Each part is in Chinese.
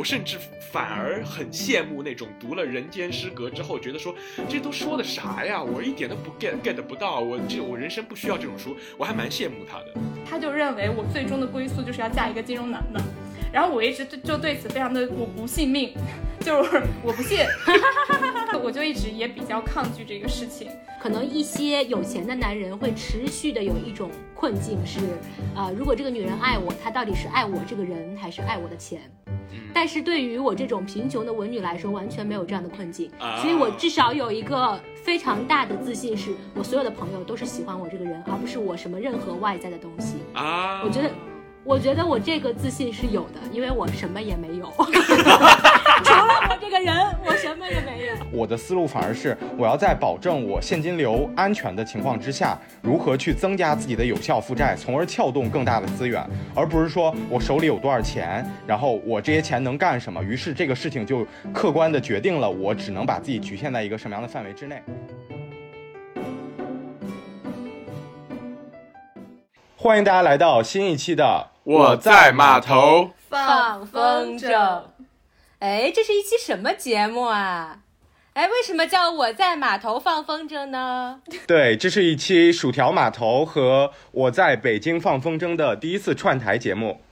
我甚至反而很羡慕那种读了《人间失格》之后，觉得说这都说的啥呀？我一点都不 get get 不到，我这我人生不需要这种书，我还蛮羡慕他的。他就认为我最终的归宿就是要嫁一个金融男的，然后我一直就就对此非常的我不信命，就是我不信，我就一直也比较抗拒这个事情。可能一些有钱的男人会持续的有一种困境是，呃，如果这个女人爱我，她到底是爱我这个人还是爱我的钱？但是对于我这种贫穷的文女来说，完全没有这样的困境，所以我至少有一个非常大的自信，是我所有的朋友都是喜欢我这个人，而不是我什么任何外在的东西啊。我觉得。我觉得我这个自信是有的，因为我什么也没有，我这个人，我什么也没有。我的思路反而是，我要在保证我现金流安全的情况之下，如何去增加自己的有效负债，从而撬动更大的资源，而不是说我手里有多少钱，然后我这些钱能干什么，于是这个事情就客观的决定了我只能把自己局限在一个什么样的范围之内。欢迎大家来到新一期的我在码头放风筝。哎，这是一期什么节目啊？哎，为什么叫我在码头放风筝呢？对，这是一期薯条码头和我在北京放风筝的第一次串台节目。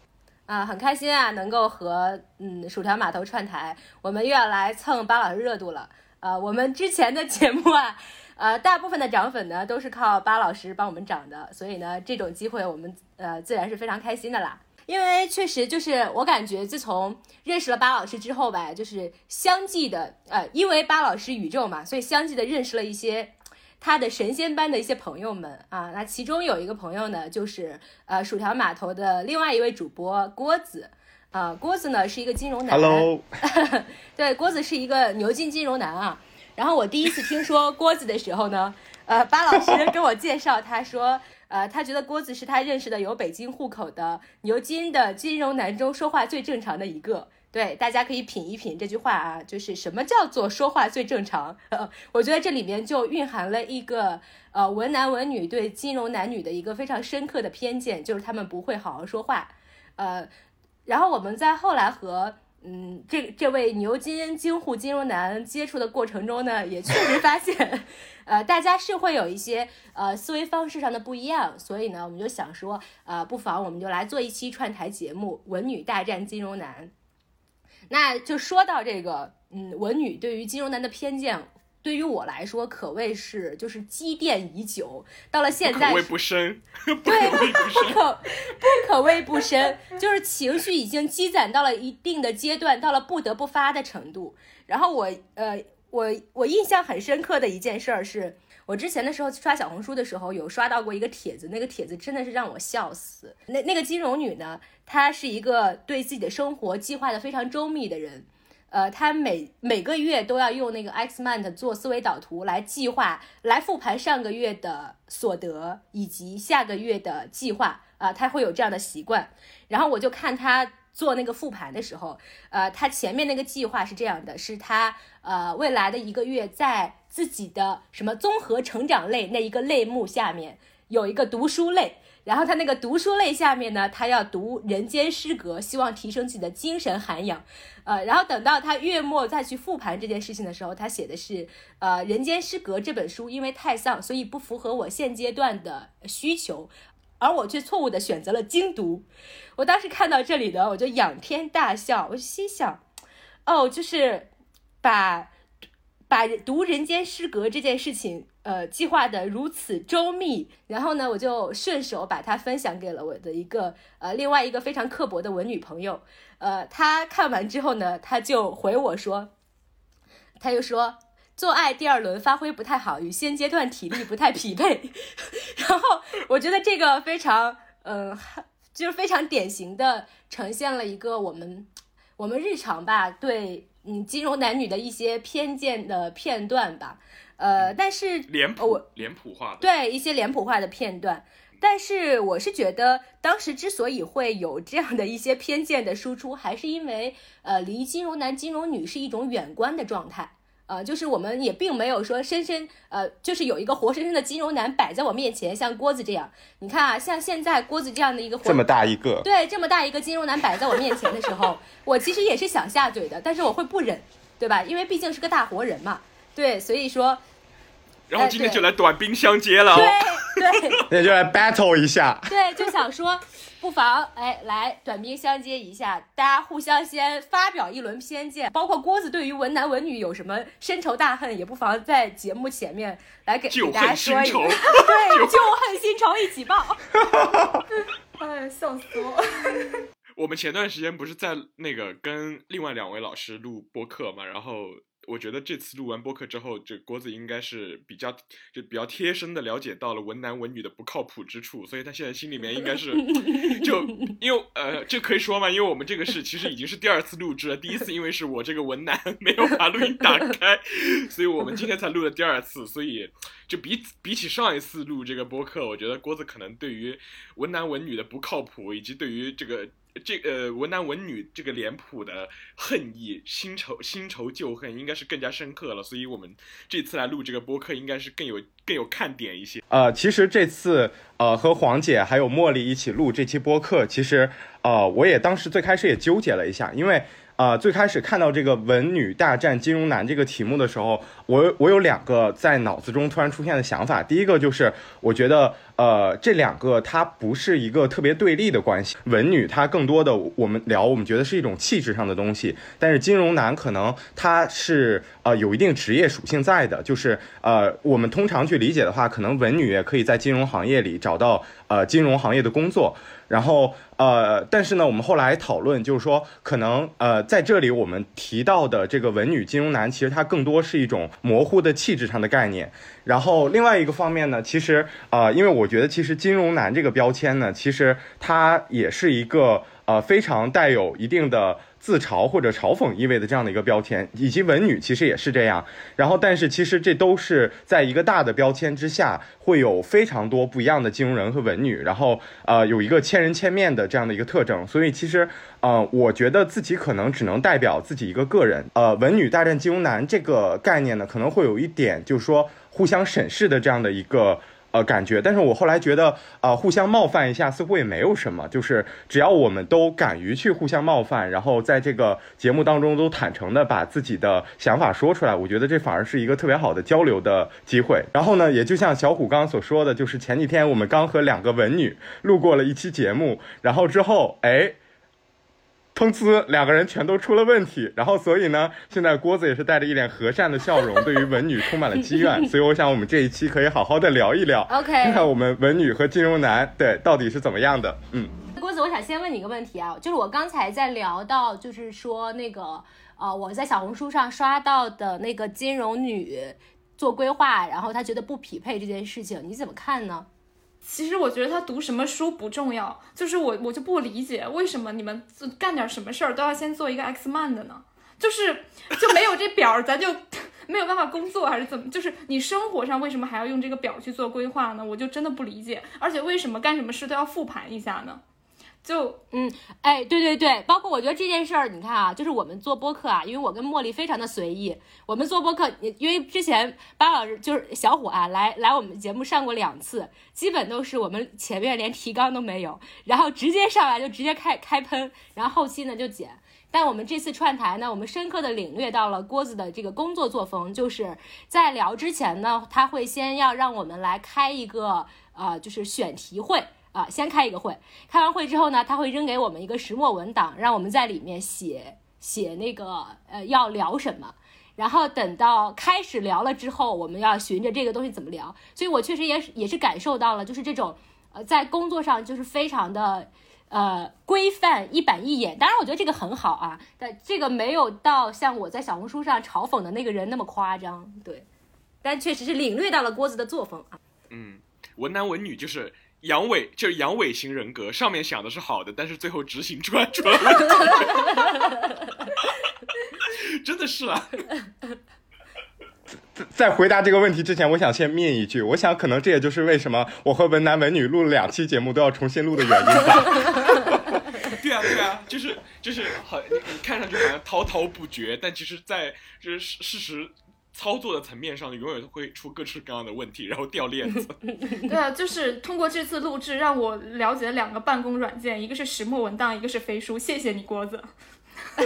啊，很开心啊，能够和嗯薯条码头串台，我们又要来蹭巴老师热度了。呃，我们之前的节目啊。呃，大部分的涨粉呢都是靠巴老师帮我们涨的，所以呢，这种机会我们呃自然是非常开心的啦。因为确实就是我感觉，自从认识了巴老师之后吧，就是相继的呃，因为巴老师宇宙嘛，所以相继的认识了一些他的神仙般的一些朋友们啊。那其中有一个朋友呢，就是呃薯条码头的另外一位主播郭子啊，郭子呢是一个金融男，Hello，对，郭子是一个牛津金融男啊。然后我第一次听说郭子的时候呢，呃，巴老师跟我介绍，他说，呃，他觉得郭子是他认识的有北京户口的牛津的金融男中说话最正常的一个。对，大家可以品一品这句话啊，就是什么叫做说话最正常？呃，我觉得这里面就蕴含了一个呃文男文女对金融男女的一个非常深刻的偏见，就是他们不会好好说话。呃，然后我们在后来和。嗯，这这位牛津京沪金融男接触的过程中呢，也确实发现，呃，大家是会有一些呃思维方式上的不一样，所以呢，我们就想说，呃，不妨我们就来做一期串台节目《文女大战金融男》。那就说到这个，嗯，文女对于金融男的偏见。对于我来说，可谓是就是积淀已久，到了现在，不可谓不深，对，不可不可谓不深，就是情绪已经积攒到了一定的阶段，到了不得不发的程度。然后我呃，我我印象很深刻的一件事儿是，我之前的时候刷小红书的时候有刷到过一个帖子，那个帖子真的是让我笑死。那那个金融女呢，她是一个对自己的生活计划的非常周密的人。呃，她每每个月都要用那个 Xmind 做思维导图来计划、来复盘上个月的所得以及下个月的计划啊，她会有这样的习惯。然后我就看她做那个复盘的时候，呃，他前面那个计划是这样的，是他呃未来的一个月在自己的什么综合成长类那一个类目下面有一个读书类。然后他那个读书类下面呢，他要读《人间失格》，希望提升自己的精神涵养。呃，然后等到他月末再去复盘这件事情的时候，他写的是，呃，《人间失格》这本书因为太丧，所以不符合我现阶段的需求，而我却错误的选择了精读。我当时看到这里呢，我就仰天大笑，我就心想，哦，就是把把读《人间失格》这件事情。呃，计划的如此周密，然后呢，我就顺手把它分享给了我的一个呃另外一个非常刻薄的文女朋友。呃，她看完之后呢，她就回我说，她就说做爱第二轮发挥不太好，与现阶段体力不太匹配。然后我觉得这个非常嗯，就是非常典型的呈现了一个我们我们日常吧对嗯金融男女的一些偏见的片段吧。呃，但是脸谱脸谱化的对一些脸谱化的片段，但是我是觉得当时之所以会有这样的一些偏见的输出，还是因为呃离金融男金融女是一种远观的状态呃，就是我们也并没有说深深呃，就是有一个活生生的金融男摆在我面前，像郭子这样。你看啊，像现在郭子这样的一个活这么大一个，对这么大一个金融男摆在我面前的时候，我其实也是想下嘴的，但是我会不忍，对吧？因为毕竟是个大活人嘛。对，所以说，然后今天就来短兵相接了哦。对对 那就来 battle 一下。对，就想说，不妨哎来短兵相接一下，大家互相先发表一轮偏见，包括郭子对于文男文女有什么深仇大恨，也不妨在节目前面来给 大家说一个，对，旧恨新仇一起报。哎，笑死我！我们前段时间不是在那个跟另外两位老师录播客嘛，然后我觉得这次录完播客之后，这郭子应该是比较就比较贴身的了解到了文男文女的不靠谱之处，所以他现在心里面应该是 就因为呃这可以说嘛，因为我们这个是其实已经是第二次录制了，第一次因为是我这个文男没有把录音打开，所以我们今天才录了第二次，所以就比比起上一次录这个播客，我觉得郭子可能对于文男文女的不靠谱，以及对于这个。这呃文男文女这个脸谱的恨意、新仇新仇旧恨，应该是更加深刻了。所以我们这次来录这个播客，应该是更有更有看点一些。呃，其实这次呃和黄姐还有茉莉一起录这期播客，其实呃我也当时最开始也纠结了一下，因为呃最开始看到这个文女大战金融男这个题目的时候，我我有两个在脑子中突然出现的想法，第一个就是我觉得呃这两个它不是一个特别对立的关系，文女她更多的我们聊我们觉得是一种气质上的东西，但是金融男可能他是呃有一定职业属性在的，就是呃我们通常去理解的话，可能文女也可以在金融行业里找到呃金融行业的工作，然后呃但是呢，我们后来讨论就是说，可能呃在这里我们提到的这个文女金融男，其实它更多是一种模糊的气质上的概念。然后另外一个方面呢，其实呃因为我觉得其实金融男这个标签呢，其实它也是一个呃非常带有一定的。自嘲或者嘲讽意味的这样的一个标签，以及文女其实也是这样。然后，但是其实这都是在一个大的标签之下，会有非常多不一样的金融人和文女，然后呃有一个千人千面的这样的一个特征。所以其实呃，我觉得自己可能只能代表自己一个个人。呃，文女大战金融男这个概念呢，可能会有一点就是说互相审视的这样的一个。呃，感觉，但是我后来觉得，呃，互相冒犯一下似乎也没有什么，就是只要我们都敢于去互相冒犯，然后在这个节目当中都坦诚的把自己的想法说出来，我觉得这反而是一个特别好的交流的机会。然后呢，也就像小虎刚刚所说的，就是前几天我们刚和两个文女录过了一期节目，然后之后，哎。通知两个人全都出了问题，然后所以呢，现在郭子也是带着一脸和善的笑容，对于文女充满了积怨，所以我想我们这一期可以好好的聊一聊 OK 看看我们文女和金融男对到底是怎么样的。嗯，郭子，我想先问你一个问题啊，就是我刚才在聊到，就是说那个呃，我在小红书上刷到的那个金融女做规划，然后她觉得不匹配这件事情，你怎么看呢？其实我觉得他读什么书不重要，就是我我就不理解为什么你们干点什么事儿都要先做一个 X man 的呢？就是就没有这表，咱就没有办法工作还是怎么？就是你生活上为什么还要用这个表去做规划呢？我就真的不理解。而且为什么干什么事都要复盘一下呢？就嗯，哎，对对对，包括我觉得这件事儿，你看啊，就是我们做播客啊，因为我跟茉莉非常的随意，我们做播客，因为之前巴老师就是小虎啊，来来我们节目上过两次，基本都是我们前面连提纲都没有，然后直接上来就直接开开喷，然后后期呢就剪。但我们这次串台呢，我们深刻的领略到了郭子的这个工作作风，就是在聊之前呢，他会先要让我们来开一个呃，就是选题会。啊，先开一个会，开完会之后呢，他会扔给我们一个石墨文档，让我们在里面写写那个呃要聊什么，然后等到开始聊了之后，我们要循着这个东西怎么聊。所以我确实也是也是感受到了，就是这种呃在工作上就是非常的呃规范一板一眼。当然，我觉得这个很好啊，但这个没有到像我在小红书上嘲讽的那个人那么夸张，对。但确实是领略到了郭子的作风啊。嗯，文男文女就是。阳痿就是阳痿型人格，上面想的是好的，但是最后执行出来出了问题，真的是啊。在在回答这个问题之前，我想先灭一句，我想可能这也就是为什么我和文男文女录了两期节目都要重新录的原因吧。对啊，对啊，就是就是好，你你看上去好像滔滔不绝，但其实在就是事实操作的层面上，永远都会出各式各样的问题，然后掉链子。对啊，就是通过这次录制，让我了解了两个办公软件，一个是石墨文档，一个是飞书。谢谢你，郭子。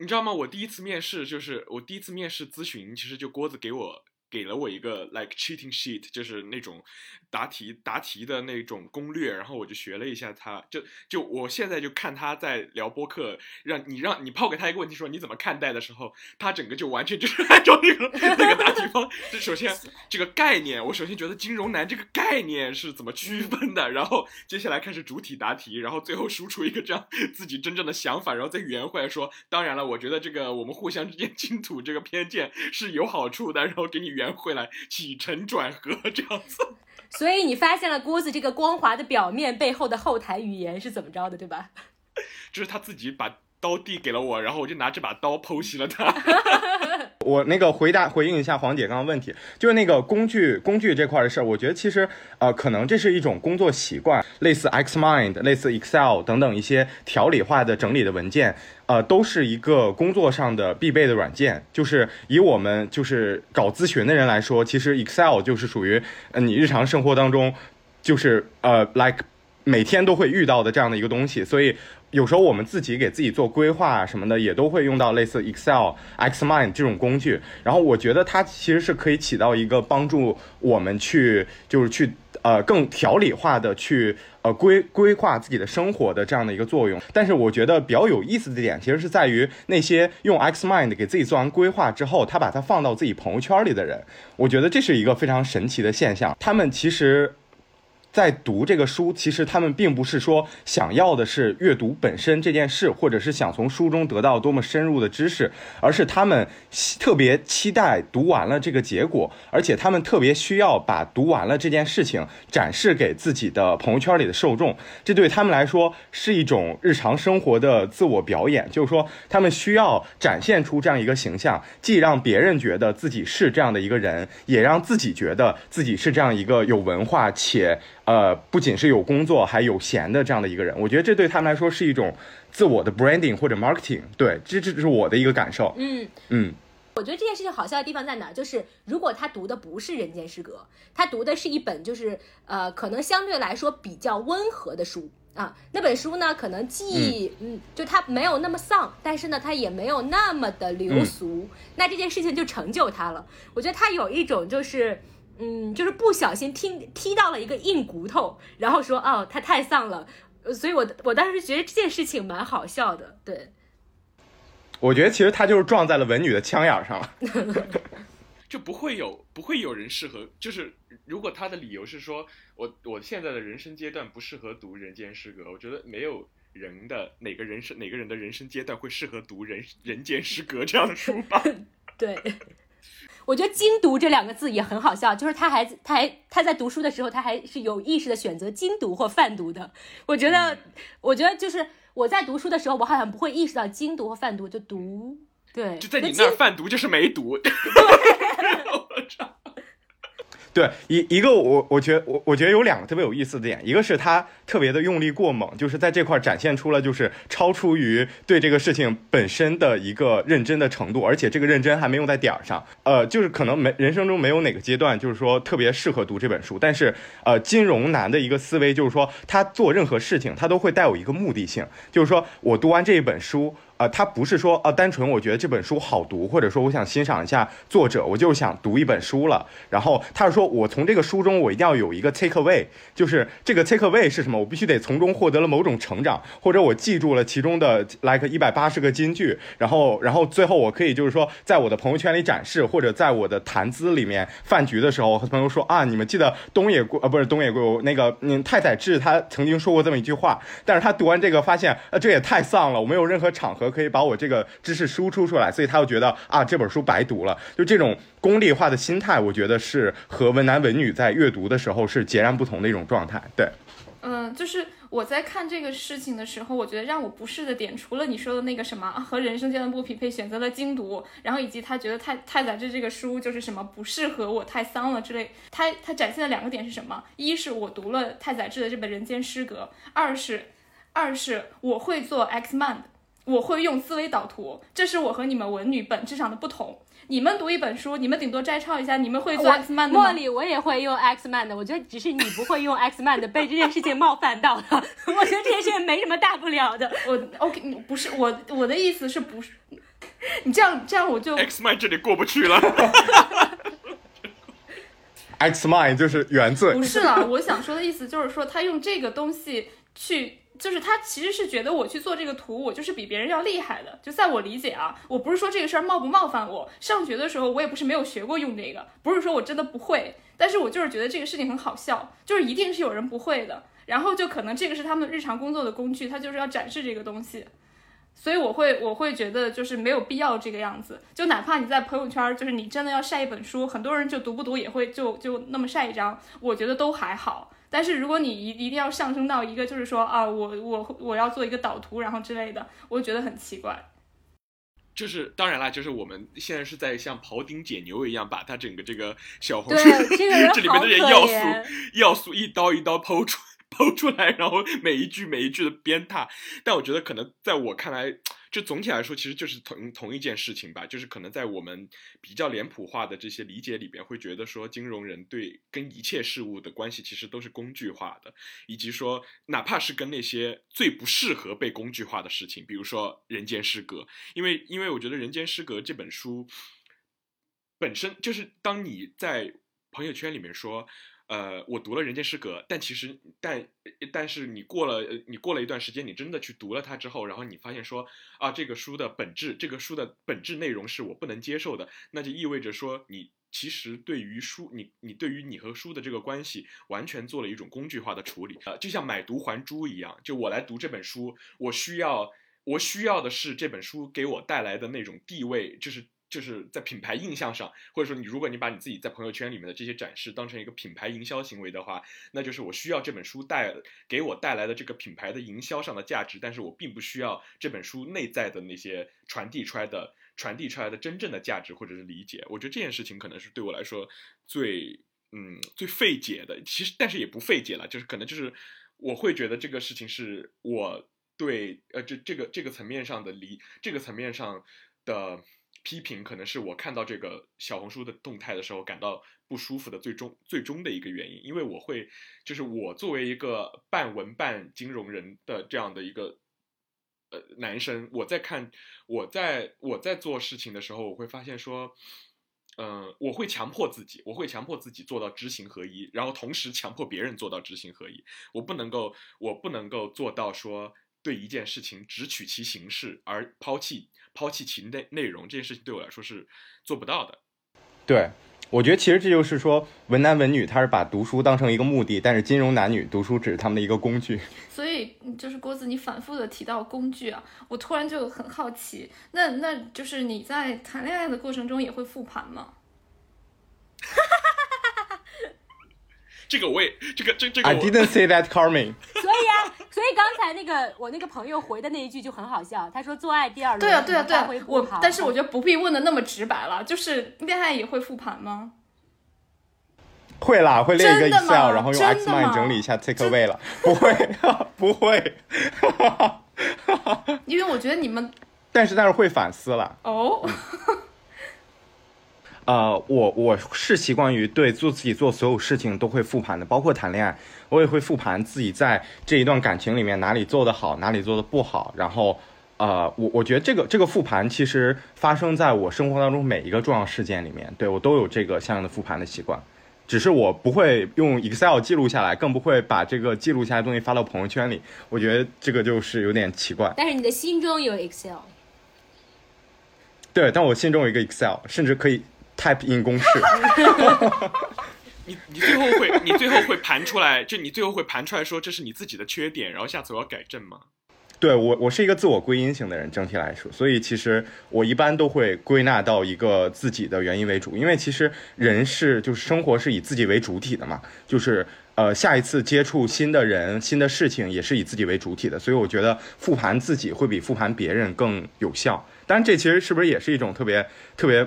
你知道吗？我第一次面试就是我第一次面试咨询，其实就郭子给我给了我一个 like cheating sheet，就是那种答题答题的那种攻略，然后我就学了一下他，就就我现在就看他在聊播客，让你让你抛给他一个问题说你怎么看待的时候，他整个就完全就是按照那个那个答题方。就首先 这个概念，我首先觉得金融男这个概念是怎么区分的，然后接下来开始主体答题，然后最后输出一个这样自己真正的想法，然后再圆回来说，当然了，我觉得这个我们互相之间 倾吐这个偏见是有好处的，然后给你圆回来，起承转合这样子。所以你发现了郭子这个光滑的表面背后的后台语言是怎么着的，对吧？就是他自己把刀递给了我，然后我就拿这把刀剖析了他。我那个回答回应一下黄姐刚刚问题，就是那个工具工具这块的事儿，我觉得其实呃可能这是一种工作习惯，类似 Xmind、类似 Excel 等等一些条理化的整理的文件，呃，都是一个工作上的必备的软件。就是以我们就是搞咨询的人来说，其实 Excel 就是属于呃你日常生活当中就是呃 like 每天都会遇到的这样的一个东西，所以。有时候我们自己给自己做规划什么的，也都会用到类似 Excel、Xmind 这种工具。然后我觉得它其实是可以起到一个帮助我们去，就是去呃更条理化的去呃规规划自己的生活的这样的一个作用。但是我觉得比较有意思的点，其实是在于那些用 Xmind 给自己做完规划之后，他把它放到自己朋友圈里的人，我觉得这是一个非常神奇的现象。他们其实。在读这个书，其实他们并不是说想要的是阅读本身这件事，或者是想从书中得到多么深入的知识，而是他们特别期待读完了这个结果，而且他们特别需要把读完了这件事情展示给自己的朋友圈里的受众。这对他们来说是一种日常生活的自我表演，就是说他们需要展现出这样一个形象，既让别人觉得自己是这样的一个人，也让自己觉得自己是这样一个有文化且。呃，不仅是有工作，还有闲的这样的一个人，我觉得这对他们来说是一种自我的 branding 或者 marketing。对，这这是我的一个感受。嗯嗯，我觉得这件事情好笑的地方在哪？就是如果他读的不是《人间失格》，他读的是一本就是呃，可能相对来说比较温和的书啊。那本书呢，可能既嗯，就他没有那么丧，但是呢，他也没有那么的流俗。那这件事情就成就他了。我觉得他有一种就是。嗯，就是不小心踢踢到了一个硬骨头，然后说哦，他太丧了，所以我我当时觉得这件事情蛮好笑的。对，我觉得其实他就是撞在了文女的枪眼上了，就不会有不会有人适合，就是如果他的理由是说我我现在的人生阶段不适合读《人间失格》，我觉得没有人的哪个人生哪个人的人生阶段会适合读《人人间失格》这样的书吧？对。我觉得“精读”这两个字也很好笑，就是他还他还他在读书的时候，他还是有意识的选择精读或泛读的。我觉得，我觉得就是我在读书的时候，我好像不会意识到精读或泛读，就读。对，就在你那儿泛读就是没读。对对一一个我我觉得我我觉得有两个特别有意思的点，一个是他特别的用力过猛，就是在这块展现出了就是超出于对这个事情本身的一个认真的程度，而且这个认真还没用在点儿上。呃，就是可能没人生中没有哪个阶段就是说特别适合读这本书，但是呃，金融男的一个思维就是说他做任何事情他都会带有一个目的性，就是说我读完这一本书。呃，他不是说呃，单纯我觉得这本书好读，或者说我想欣赏一下作者，我就想读一本书了。然后他是说我从这个书中我一定要有一个 take away，就是这个 take away 是什么？我必须得从中获得了某种成长，或者我记住了其中的 like 一百八十个金句，然后然后最后我可以就是说在我的朋友圈里展示，或者在我的谈资里面饭局的时候和朋友说啊，你们记得东野圭呃不是东野圭那个嗯太宰治他曾经说过这么一句话，但是他读完这个发现呃这也太丧了，我没有任何场合。可以把我这个知识输出出来，所以他又觉得啊这本书白读了，就这种功利化的心态，我觉得是和文男文女在阅读的时候是截然不同的一种状态。对，嗯，就是我在看这个事情的时候，我觉得让我不适的点，除了你说的那个什么和人生阶段不匹配，选择了精读，然后以及他觉得太太宰治这个书就是什么不适合我，太丧了之类，他他展现的两个点是什么？一是我读了太宰治的这本《人间失格》，二是二是我会做 Xmind。我会用思维导图，这是我和你们文女本质上的不同。你们读一本书，你们顶多摘抄一下，你们会做我 X 漫的吗茉？莉，我也会用 X man 的，我觉得只是你不会用 X man 的，被这件事情冒犯到了。我觉得这件事情没什么大不了的。我 OK，不是我我的意思是不是？你这样这样我就 X 麦这里过不去了。X mind 就是原罪不。是啦，我想说的意思就是说，他用这个东西去，就是他其实是觉得我去做这个图，我就是比别人要厉害的。就在我理解啊，我不是说这个事儿冒不冒犯我，上学的时候我也不是没有学过用这个，不是说我真的不会，但是我就是觉得这个事情很好笑，就是一定是有人不会的，然后就可能这个是他们日常工作的工具，他就是要展示这个东西。所以我会我会觉得就是没有必要这个样子，就哪怕你在朋友圈，就是你真的要晒一本书，很多人就读不读也会就就那么晒一张，我觉得都还好。但是如果你一一定要上升到一个就是说啊，我我我要做一个导图，然后之类的，我觉得很奇怪。就是当然啦，就是我们现在是在像庖丁解牛一样，把他整个这个小红书 这里面的这些要素要素一刀一刀剖出 剖出来，然后每一句每一句的鞭挞。但我觉得可能在我看来，就总体来说，其实就是同同一件事情吧。就是可能在我们比较脸谱化的这些理解里边，会觉得说金融人对跟一切事物的关系其实都是工具化的，以及说哪怕是跟那些最不适合被工具化的事情，比如说《人间失格》，因为因为我觉得《人间失格》这本书本身就是当你在朋友圈里面说。呃，我读了《人间失格》，但其实，但但是你过了，你过了一段时间，你真的去读了它之后，然后你发现说，啊，这个书的本质，这个书的本质内容是我不能接受的，那就意味着说，你其实对于书，你你对于你和书的这个关系，完全做了一种工具化的处理，呃，就像买椟还珠一样，就我来读这本书，我需要，我需要的是这本书给我带来的那种地位，就是。就是在品牌印象上，或者说你如果你把你自己在朋友圈里面的这些展示当成一个品牌营销行为的话，那就是我需要这本书带给我带来的这个品牌的营销上的价值，但是我并不需要这本书内在的那些传递出来的传递出来的真正的价值或者是理解。我觉得这件事情可能是对我来说最嗯最费解的，其实但是也不费解了，就是可能就是我会觉得这个事情是我对呃这这个这个层面上的理这个层面上的。批评可能是我看到这个小红书的动态的时候感到不舒服的最终最终的一个原因，因为我会就是我作为一个半文半金融人的这样的一个呃男生，我在看我在我在做事情的时候，我会发现说，嗯、我会强迫自己，我会强迫自己做到知行合一，然后同时强迫别人做到知行合一，我不能够我不能够做到说。对一件事情只取其形式而抛弃抛弃其内内容，这件事情对我来说是做不到的。对，我觉得其实这就是说，文男文女他是把读书当成一个目的，但是金融男女读书只是他们的一个工具。所以嗯就是郭子，你反复的提到工具啊，我突然就很好奇，那那就是你在谈恋爱的过程中也会复盘吗？这个我也这个这这个 I didn't say that coming。所以啊，所以刚才那个我那个朋友回的那一句就很好笑，他说做爱第二轮对啊，对啊，对啊，我但是我觉得不必问的那么直白了，就是恋爱也会复盘吗？会啦，会列一个 Excel，然后用 X mind 整理一下 take away 了。不会，不会。因为我觉得你们但是但是会反思了。哦，呃，我我是习惯于对做自己做所有事情都会复盘的，包括谈恋爱，我也会复盘自己在这一段感情里面哪里做得好，哪里做得不好。然后，呃，我我觉得这个这个复盘其实发生在我生活当中每一个重要事件里面，对我都有这个相应的复盘的习惯。只是我不会用 Excel 记录下来，更不会把这个记录下来的东西发到朋友圈里。我觉得这个就是有点奇怪。但是你的心中有 Excel，对，但我心中有一个 Excel，甚至可以 type in 公式。你你最后会你最后会盘出来，就你最后会盘出来说这是你自己的缺点，然后下次我要改正吗？对我，我是一个自我归因型的人，整体来说，所以其实我一般都会归纳到一个自己的原因为主，因为其实人是就是生活是以自己为主体的嘛，就是呃下一次接触新的人、新的事情也是以自己为主体的，所以我觉得复盘自己会比复盘别人更有效。当然，这其实是不是也是一种特别特别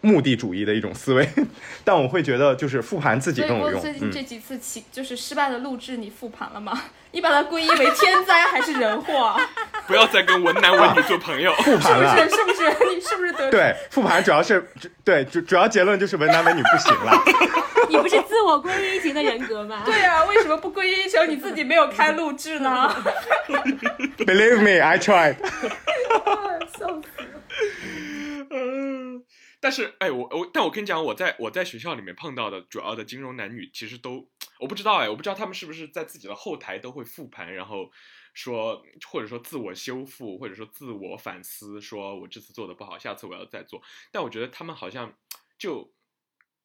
目的主义的一种思维，但我会觉得就是复盘自己更有用。嗯最近这几次起就是失败的录制，你复盘了吗？你把它归因为天灾还是人祸啊？不要再跟文男文女做朋友。复盘了，不是？是不是？你是不是得？对，复盘主要是对主主要结论就是文男文女不行了。你不是自我归因型的人格吗？对啊，为什么不归因成你自己没有开录制呢？Believe me, I tried。笑死了！嗯，但是哎，我我但我跟你讲，我在我在学校里面碰到的主要的金融男女，其实都我不知道哎，我不知道他们是不是在自己的后台都会复盘，然后说或者说自我修复，或者说自我反思，说我这次做的不好，下次我要再做。但我觉得他们好像就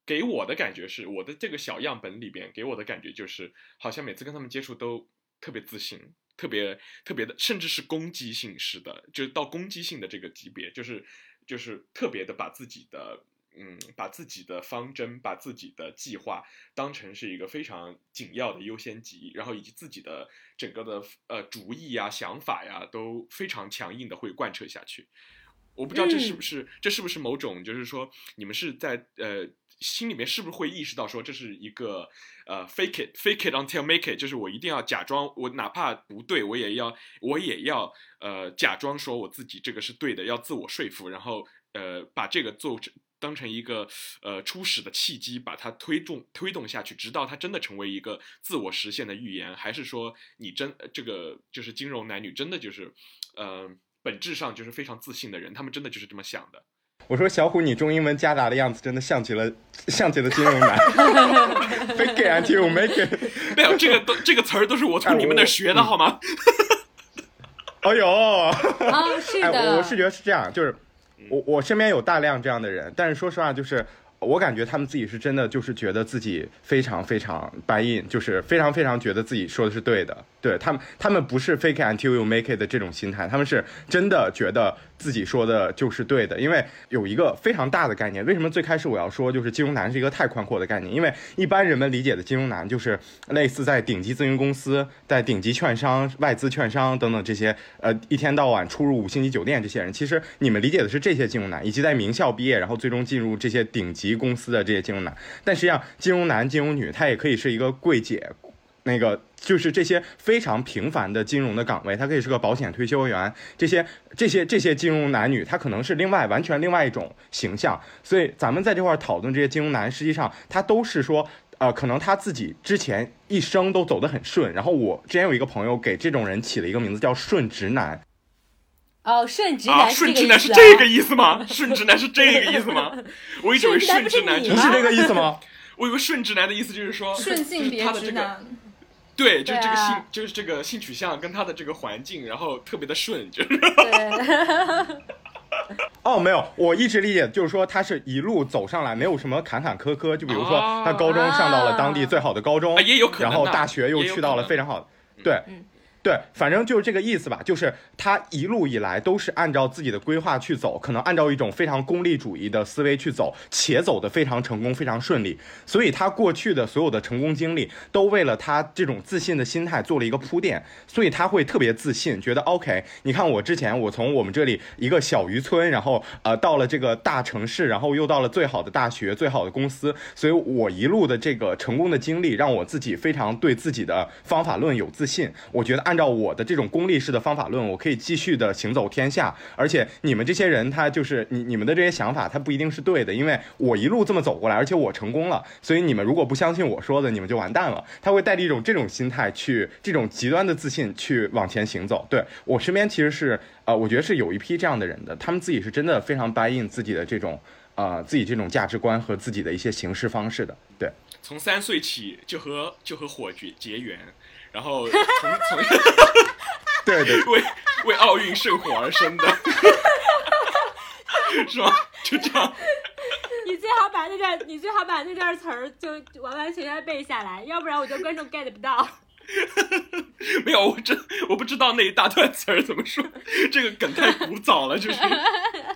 给我的感觉是，我的这个小样本里边给我的感觉就是，好像每次跟他们接触都特别自信，特别特别的，甚至是攻击性式的，就是到攻击性的这个级别，就是就是特别的把自己的。嗯，把自己的方针、把自己的计划当成是一个非常紧要的优先级，然后以及自己的整个的呃主意呀、想法呀，都非常强硬的会贯彻下去。我不知道这是不是、这是不是某种，就是说你们是在呃心里面是不是会意识到说这是一个呃 fake it fake it until make it，就是我一定要假装我哪怕不对我也要我也要呃假装说我自己这个是对的，要自我说服，然后呃把这个做成当成一个呃初始的契机，把它推动推动下去，直到它真的成为一个自我实现的预言，还是说你真这个就是金融男女真的就是呃本质上就是非常自信的人，他们真的就是这么想的。我说小虎，你中英文夹杂的样子真的像极了 像极了金融男。Fake it until you make it。没有这个都这个词儿都是我从你们那儿学的好吗？哦 呦，啊，是哎，的，我我是觉得是这样，就是我我身边有大量这样的人，但是说实话，就是我感觉他们自己是真的就是觉得自己非常非常 buy in，就是非常非常觉得自己说的是对的。对他们，他们不是 fake until you make it 的这种心态，他们是真的觉得自己说的就是对的。因为有一个非常大的概念，为什么最开始我要说就是金融男是一个太宽阔的概念？因为一般人们理解的金融男就是类似在顶级咨询公司、在顶级券商、外资券商等等这些，呃，一天到晚出入五星级酒店这些人。其实你们理解的是这些金融男，以及在名校毕业然后最终进入这些顶级公司的这些金融男。但实际上，金融男、金融女，他也可以是一个柜姐。那个就是这些非常平凡的金融的岗位，他可以是个保险推销员，这些这些这些金融男女，他可能是另外完全另外一种形象。所以咱们在这块儿讨论这些金融男，实际上他都是说，呃，可能他自己之前一生都走得很顺。然后我之前有一个朋友给这种人起了一个名字叫顺直男，哦，顺直啊，男是顺直男是这个意思吗？顺直男是这个意思吗？我一直以为顺直男不是你是这个意思吗？我以为顺直男的意思就是说顺性别就是他的这个直男，对，就是这个性，就是这个性取向跟他的这个环境，然后特别的顺，就是对，哦，没有，我一直理解就是说他是一路走上来，没有什么坎坎坷坷。就比如说啊他高中上到了当地最好的高中，啊也有可能然后大学又去到了非常好的，对。嗯对，反正就是这个意思吧，就是他一路以来都是按照自己的规划去走，可能按照一种非常功利主义的思维去走，且走得非常成功，非常顺利。所以他过去的所有的成功经历，都为了他这种自信的心态做了一个铺垫，所以他会特别自信，觉得 OK，你看我之前我从我们这里一个小渔村，然后呃到了这个大城市，然后又到了最好的大学、最好的公司，所以我一路的这个成功的经历，让我自己非常对自己的方法论有自信。我觉得按按照我的这种功利式的方法论，我可以继续的行走天下。而且你们这些人，他就是你你们的这些想法，他不一定是对的，因为我一路这么走过来，而且我成功了，所以你们如果不相信我说的，你们就完蛋了。他会带着一种这种心态去，这种极端的自信去往前行走。对我身边其实是呃，我觉得是有一批这样的人的，他们自己是真的非常 buy in 自己的这种呃自己这种价值观和自己的一些行事方式的。对，从三岁起就和就和火结结缘，然后从从 对对，为为奥运圣火而生的，是吗？就这样。你最好把那段，你最好把那段词儿就完完全全背下来，要不然我觉得观众 get 不到。没有，我真我不知道那一大段词儿怎么说，这个梗太古早了，就是，嗯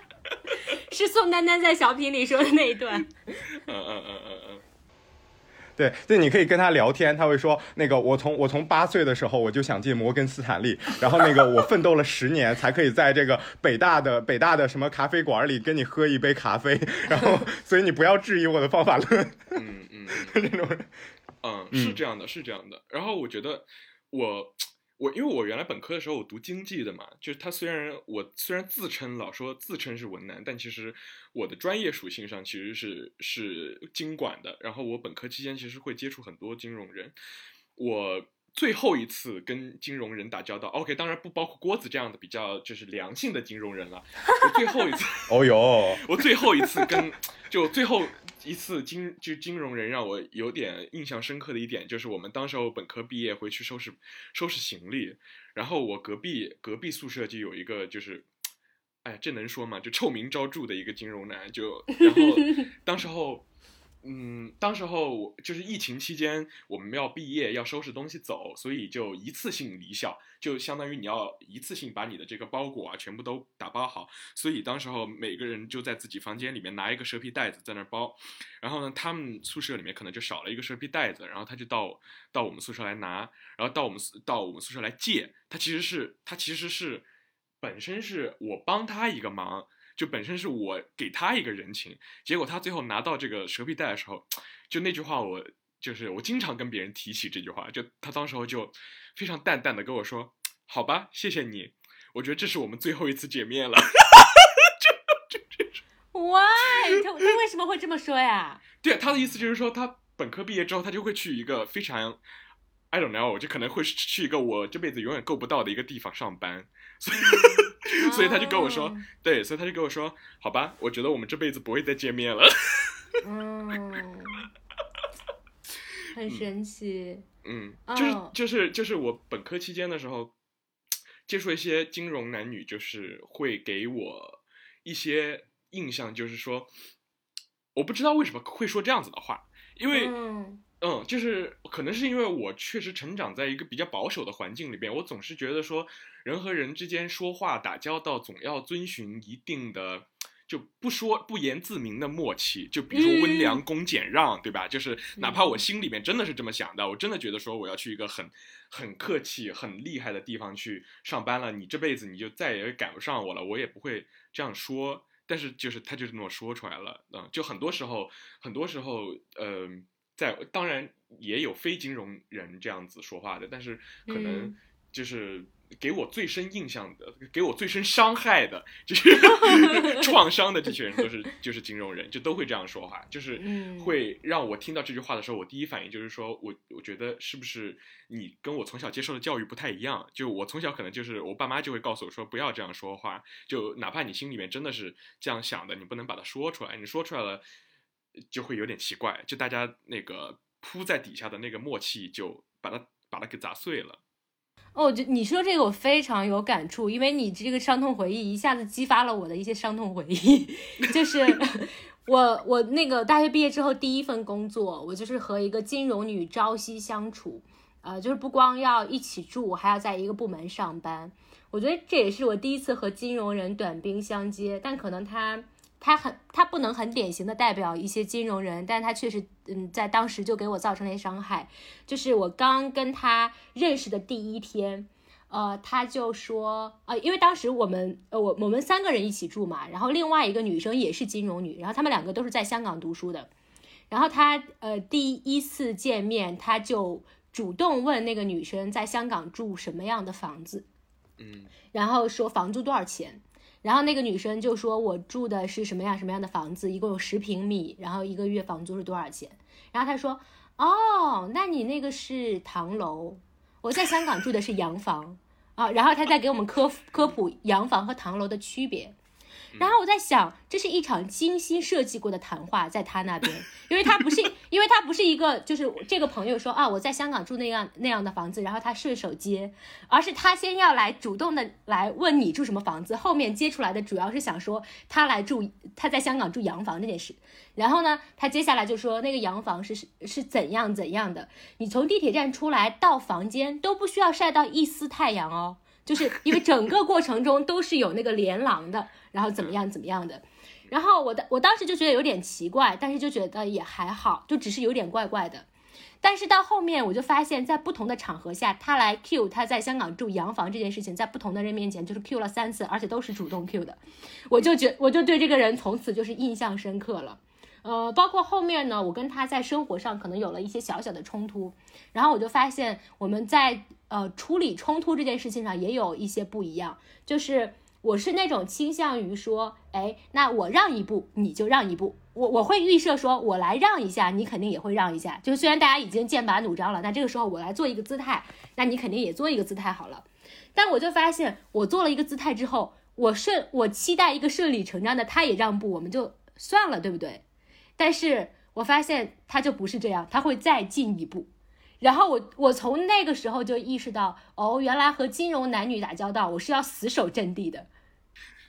是宋丹丹在小品里说的那一段。嗯嗯嗯嗯嗯。对，就你可以跟他聊天，他会说那个我从我从八岁的时候我就想进摩根斯坦利，然后那个我奋斗了十年才可以在这个北大的北大的什么咖啡馆里跟你喝一杯咖啡，然后 所以你不要质疑我的方法论。嗯嗯 这种人，嗯，是这样的，是这样的。然后我觉得我我因为我原来本科的时候我读经济的嘛，就是他虽然我虽然自称老说自称是文男，但其实我的专业属性上其实是是经管的。然后我本科期间其实会接触很多金融人，我。最后一次跟金融人打交道，OK，当然不包括郭子这样的比较就是良性的金融人了。我最后一次，哦哟，我最后一次跟就最后一次金就金融人让我有点印象深刻的一点，就是我们当时候本科毕业回去收拾收拾行李，然后我隔壁隔壁宿舍就有一个就是，哎，这能说吗？就臭名昭著的一个金融男，就然后 当时候。嗯，当时候就是疫情期间，我们要毕业，要收拾东西走，所以就一次性离校，就相当于你要一次性把你的这个包裹啊全部都打包好。所以当时候每个人就在自己房间里面拿一个蛇皮袋子在那包，然后呢，他们宿舍里面可能就少了一个蛇皮袋子，然后他就到到我们宿舍来拿，然后到我们到我们宿舍来借。他其实是他其实是本身是我帮他一个忙。就本身是我给他一个人情，结果他最后拿到这个蛇皮袋的时候，就那句话我就是我经常跟别人提起这句话，就他当时候就非常淡淡的跟我说：“好吧，谢谢你，我觉得这是我们最后一次见面了。Why？他他为什么会这么说呀？对，他的意思就是说，他本科毕业之后，他就会去一个非常 I don't know，就可能会去一个我这辈子永远够不到的一个地方上班，所以。所以他就跟我说，哦对，所以他就跟我说，好吧，我觉得我们这辈子不会再见面了。嗯，很神奇。嗯，就是哦就是就是我本科期间的时候，接触一些金融男女，就是会给我一些印象，就是说，我不知道为什么会说这样子的话，因为嗯嗯，就是可能是因为我确实成长在一个比较保守的环境里边，我总是觉得说，人和人之间说话打交道总要遵循一定的。就不说不言自明的默契，就比如说温良恭俭让，对吧？就是哪怕我心里面真的是这么想的，我真的觉得说我要去一个很很客气、很厉害的地方去上班了，你这辈子你就再也赶不上我了，我也不会这样说。但是就是他就是那么说出来了，嗯，就很多时候，很多时候，呃，在当然也有非金融人这样子说话的，但是可能嗯。就是给我最深印象的，给我最深伤害的，就是 创伤的这些人都是就是金融人，就都会这样说话，就是嗯。会让我听到这句话的时候，我第一反应就是说我我觉得是不是你跟我从小接受的教育不太一样？就我从小可能就是我爸妈就会告诉我说不要这样说话，就哪怕你心里面真的是这样想的，你不能把它说出来，你说出来了就会有点奇怪，就大家那个铺在底下的那个默契就把它把它给砸碎了。哦，就你说这个我非常有感触，因为你这个伤痛回忆一下子激发了我的一些伤痛回忆，就是 我我那个大学毕业之后第一份工作，我就是和一个金融女朝夕相处，呃，就是不光要一起住，还要在一个部门上班。我觉得这也是我第一次和金融人短兵相接，但可能他他很他不能很典型的代表一些金融人，但他确实嗯在当时就给我造成了一些伤害。就是我刚跟他认识的第一天，呃，他就说，呃，因为当时我们呃我我们三个人一起住嘛，然后另外一个女生也是金融女，然后他们两个都是在香港读书的，然后他呃第一次见面，他就主动问那个女生在香港住什么样的房子，嗯然后说房租多少钱。然后那个女生就说：“我住的是什么样什么样的房子，一共有十平米，然后一个月房租是多少钱？”然后他说：“哦，那你那个是唐楼，我在香港住的是洋房啊。”然后他在给我们科科普洋房和唐楼的区别。然后我在想，这是一场精心设计过的谈话，在他那边，因为他不是，因为他不是一个，就是这个朋友说啊，我在香港住那样那样的房子，然后他顺手接，而是他先要来主动的来问你住什么房子，后面接出来的主要是想说他来住，他在香港住洋房这件事。然后呢，他接下来就说那个洋房是是是怎样怎样的，你从地铁站出来到房间都不需要晒到一丝太阳哦，就是因为整个过程中都是有那个连廊的，然后怎么样怎么样的。然后我的我当时就觉得有点奇怪，但是就觉得也还好，就只是有点怪怪的。但是到后面我就发现，在不同的场合下，他来 Q 他在香港住洋房这件事情，在不同的人面前就是 Q 了三次，而且都是主动 Q 的，我就觉我就对这个人从此就是印象深刻了。呃，包括后面呢，我跟他在生活上可能有了一些小小的冲突，然后我就发现我们在呃处理冲突这件事情上也有一些不一样，就是我是那种倾向于说，哎，那我让一步你就让一步，我我会预设说我来让一下，你肯定也会让一下，就虽然大家已经剑拔弩张了，那这个时候我来做一个姿态，那你肯定也做一个姿态好了，但我就发现我做了一个姿态之后，我顺我期待一个顺理成章的他也让步，我们就算了，对不对？但是我发现他就不是这样，他会再进一步。然后我我从那个时候就意识到，哦，原来和金融男女打交道，我是要死守阵地的。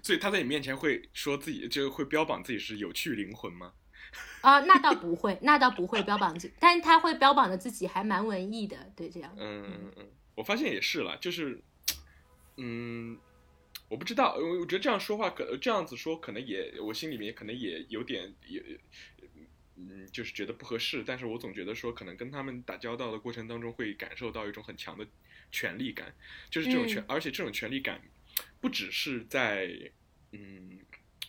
所以他在你面前会说自己，就会标榜自己是有趣灵魂吗？啊，那倒不会，那倒不会标榜自己，但是他会标榜的自己还蛮文艺的，对，这样。嗯嗯嗯，我发现也是了，就是，嗯。我不知道，我我觉得这样说话可这样子说可能也我心里面可能也有点也，嗯，就是觉得不合适。但是我总觉得说可能跟他们打交道的过程当中会感受到一种很强的权力感，就是这种权，而且这种权力感不只是在嗯。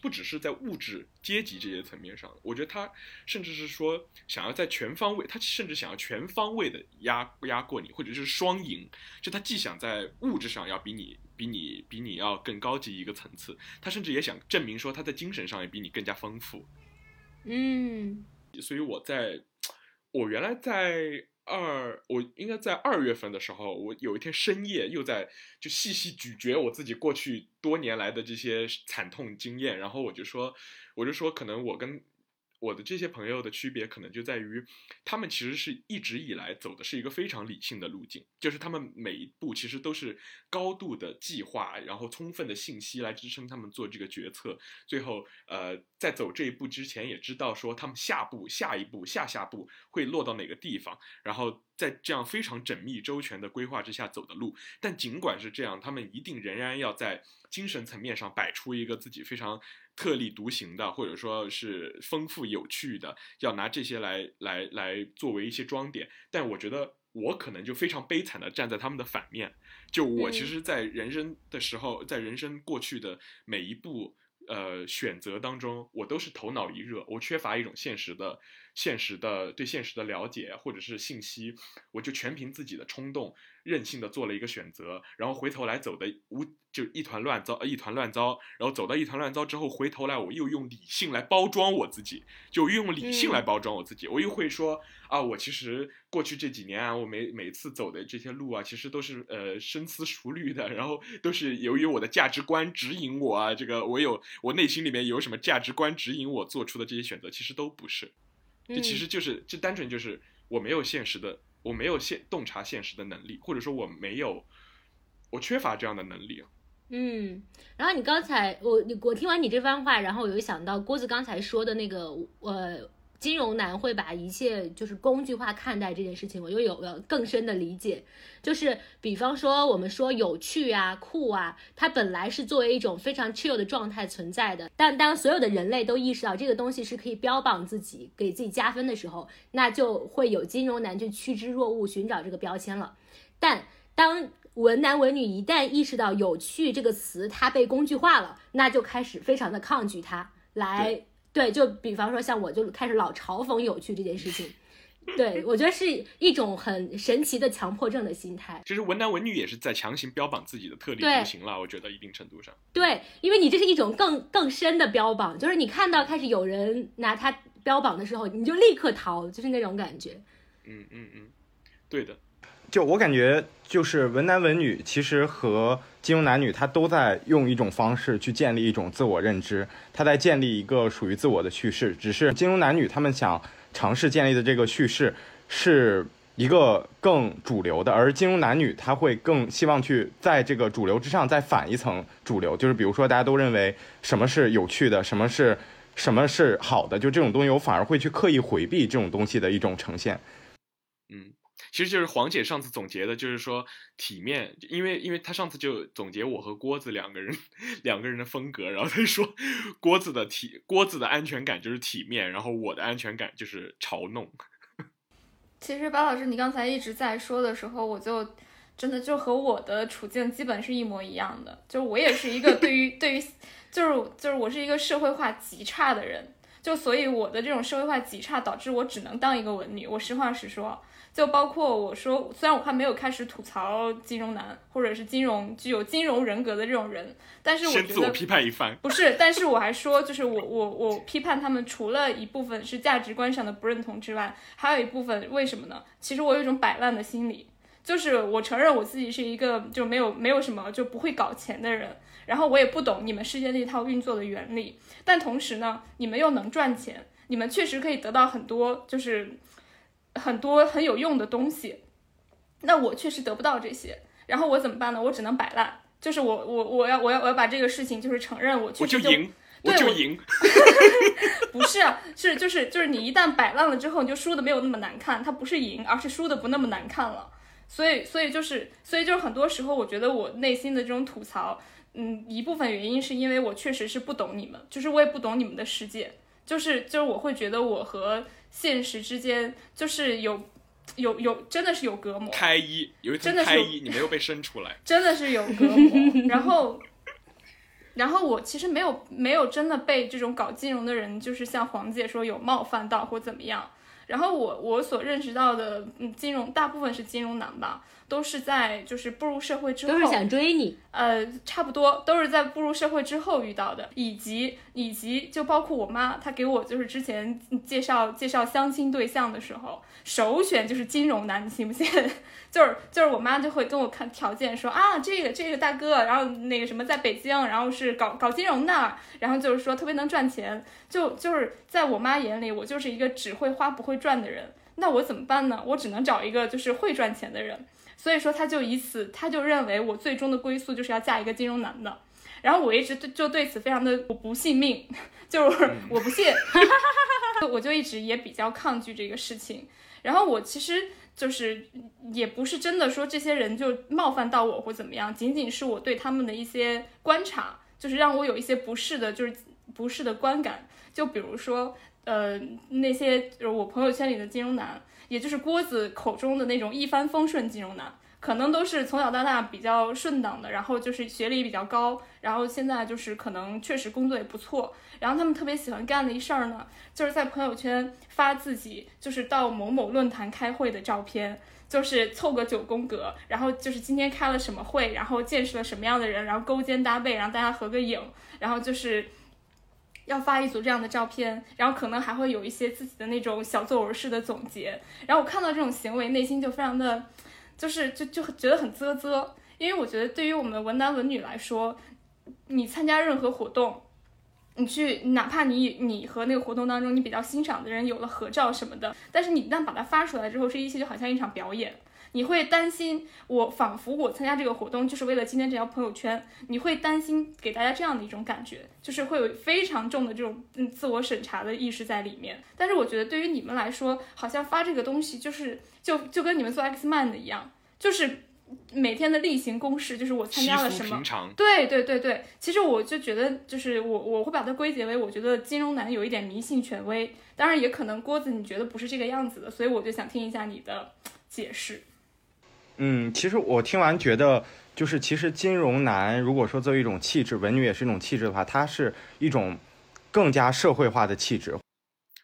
不只是在物质阶级这些层面上，我觉得他甚至是说想要在全方位，他甚至想要全方位的压压过你，或者是双赢。就他既想在物质上要比你比你比你要更高级一个层次，他甚至也想证明说他在精神上也比你更加丰富。嗯，所以我在我原来在。二，我应该在二月份的时候，我有一天深夜又在就细细咀嚼我自己过去多年来的这些惨痛经验，然后我就说，我就说，可能我跟。我的这些朋友的区别可能就在于，他们其实是一直以来走的是一个非常理性的路径，就是他们每一步其实都是高度的计划，然后充分的信息来支撑他们做这个决策。最后，呃，在走这一步之前，也知道说他们下步、下一步、下下步会落到哪个地方，然后在这样非常缜密周全的规划之下走的路。但尽管是这样，他们一定仍然要在精神层面上摆出一个自己非常。特立独行的，或者说是丰富有趣的，要拿这些来来来作为一些装点。但我觉得我可能就非常悲惨的站在他们的反面。就我其实，在人生的时候，在人生过去的每一步呃选择当中，我都是头脑一热，我缺乏一种现实的。现实的对现实的了解或者是信息，我就全凭自己的冲动任性的做了一个选择，然后回头来走的无就一团乱糟，一团乱糟，然后走到一团乱糟之后，回头来我又用理性来包装我自己，就用理性来包装我自己，我又会说啊，我其实过去这几年啊，我每每次走的这些路啊，其实都是呃深思熟虑的，然后都是由于我的价值观指引我啊，这个我有我内心里面有什么价值观指引我做出的这些选择，其实都不是。这其实就是，这单纯就是我没有现实的，我没有现洞察现实的能力，或者说我没有，我缺乏这样的能力。嗯，然后你刚才我你我听完你这番话，然后我又想到郭子刚才说的那个，呃。金融男会把一切就是工具化看待这件事情，我又有了更深的理解。就是比方说，我们说有趣啊、酷啊，它本来是作为一种非常 chill 的状态存在的。但当所有的人类都意识到这个东西是可以标榜自己、给自己加分的时候，那就会有金融男去趋之若鹜，寻找这个标签了。但当文男文女一旦意识到有趣这个词它被工具化了，那就开始非常的抗拒它来。对，就比方说像我，就开始老嘲讽有趣这件事情。对我觉得是一种很神奇的强迫症的心态。其实文男文女也是在强行标榜自己的特立独行了，我觉得一定程度上。对，因为你这是一种更更深的标榜，就是你看到开始有人拿他标榜的时候，你就立刻逃，就是那种感觉。嗯嗯嗯，对的。就我感觉，就是文男文女其实和金融男女，他都在用一种方式去建立一种自我认知，他在建立一个属于自我的叙事。只是金融男女他们想尝试建立的这个叙事，是一个更主流的，而金融男女他会更希望去在这个主流之上再反一层主流，就是比如说大家都认为什么是有趣的，什么是什么是好的，就这种东西，我反而会去刻意回避这种东西的一种呈现。嗯。其实就是黄姐上次总结的，就是说体面，因为因为她上次就总结我和郭子两个人两个人的风格，然后她说郭子的体郭子的安全感就是体面，然后我的安全感就是嘲弄。其实白老师，你刚才一直在说的时候，我就真的就和我的处境基本是一模一样的。就我也是一个对于 对于，就是就是我是一个社会化极差的人，就所以我的这种社会化极差，导致我只能当一个文女。我实话实说。就包括我说，虽然我还没有开始吐槽金融男，或者是金融具有金融人格的这种人，但是我觉得先自我批判一番。不是，但是我还说，就是我我我批判他们，除了一部分是价值观上的不认同之外，还有一部分为什么呢？其实我有一种摆烂的心理，就是我承认我自己是一个就没有没有什么就不会搞钱的人，然后我也不懂你们世界那套运作的原理，但同时呢，你们又能赚钱，你们确实可以得到很多，就是。很多很有用的东西，那我确实得不到这些，然后我怎么办呢？我只能摆烂，就是我我我要我要我要把这个事情就是承认我确实就赢，我就赢，不是啊，是就是就是你一旦摆烂了之后，你就输的没有那么难看，它不是赢，而是输的不那么难看了，所以所以就是所以就是很多时候，我觉得我内心的这种吐槽，嗯，一部分原因是因为我确实是不懂你们，就是我也不懂你们的世界，就是就是我会觉得我和。现实之间就是有，有有真的是有隔膜，开一有一层开一，你没有被生出来，真的是有隔膜。然后，然后我其实没有没有真的被这种搞金融的人，就是像黄姐说有冒犯到或怎么样。然后我我所认识到的，嗯，金融大部分是金融男吧。都是在就是步入社会之后，都是想追你，呃，差不多都是在步入社会之后遇到的，以及以及就包括我妈，她给我就是之前介绍介绍相亲对象的时候，首选就是金融男，你信不信？就是就是我妈就会跟我看条件说啊，这个这个大哥，然后那个什么在北京，然后是搞搞金融的，然后就是说特别能赚钱，就就是在我妈眼里，我就是一个只会花不会赚的人，那我怎么办呢？我只能找一个就是会赚钱的人。所以说，他就以此，他就认为我最终的归宿就是要嫁一个金融男的。然后我一直对就对此非常的我不信命，就是我不信，我就一直也比较抗拒这个事情。然后我其实就是也不是真的说这些人就冒犯到我或怎么样，仅仅是我对他们的一些观察，就是让我有一些不适的，就是不适的观感。就比如说，呃，那些就是我朋友圈里的金融男。也就是郭子口中的那种一帆风顺金融男，可能都是从小到大比较顺当的，然后就是学历比较高，然后现在就是可能确实工作也不错。然后他们特别喜欢干的一事儿呢，就是在朋友圈发自己就是到某某论坛开会的照片，就是凑个九宫格，然后就是今天开了什么会，然后见识了什么样的人，然后勾肩搭背，然后大家合个影，然后就是。要发一组这样的照片，然后可能还会有一些自己的那种小作文式的总结。然后我看到这种行为，内心就非常的，就是就就觉得很啧啧。因为我觉得对于我们文男文女来说，你参加任何活动，你去哪怕你你和那个活动当中你比较欣赏的人有了合照什么的，但是你一旦把它发出来之后，这一切就好像一场表演。你会担心，我仿佛我参加这个活动就是为了今天这条朋友圈。你会担心给大家这样的一种感觉，就是会有非常重的这种嗯自我审查的意识在里面。但是我觉得对于你们来说，好像发这个东西就是就就跟你们做 X man 的一样，就是每天的例行公事，就是我参加了什么。对对对对，其实我就觉得就是我我会把它归结为，我觉得金融男有一点迷信权威。当然也可能郭子你觉得不是这个样子的，所以我就想听一下你的解释。嗯，其实我听完觉得，就是其实金融男如果说作为一种气质，文女也是一种气质的话，它是一种更加社会化的气质，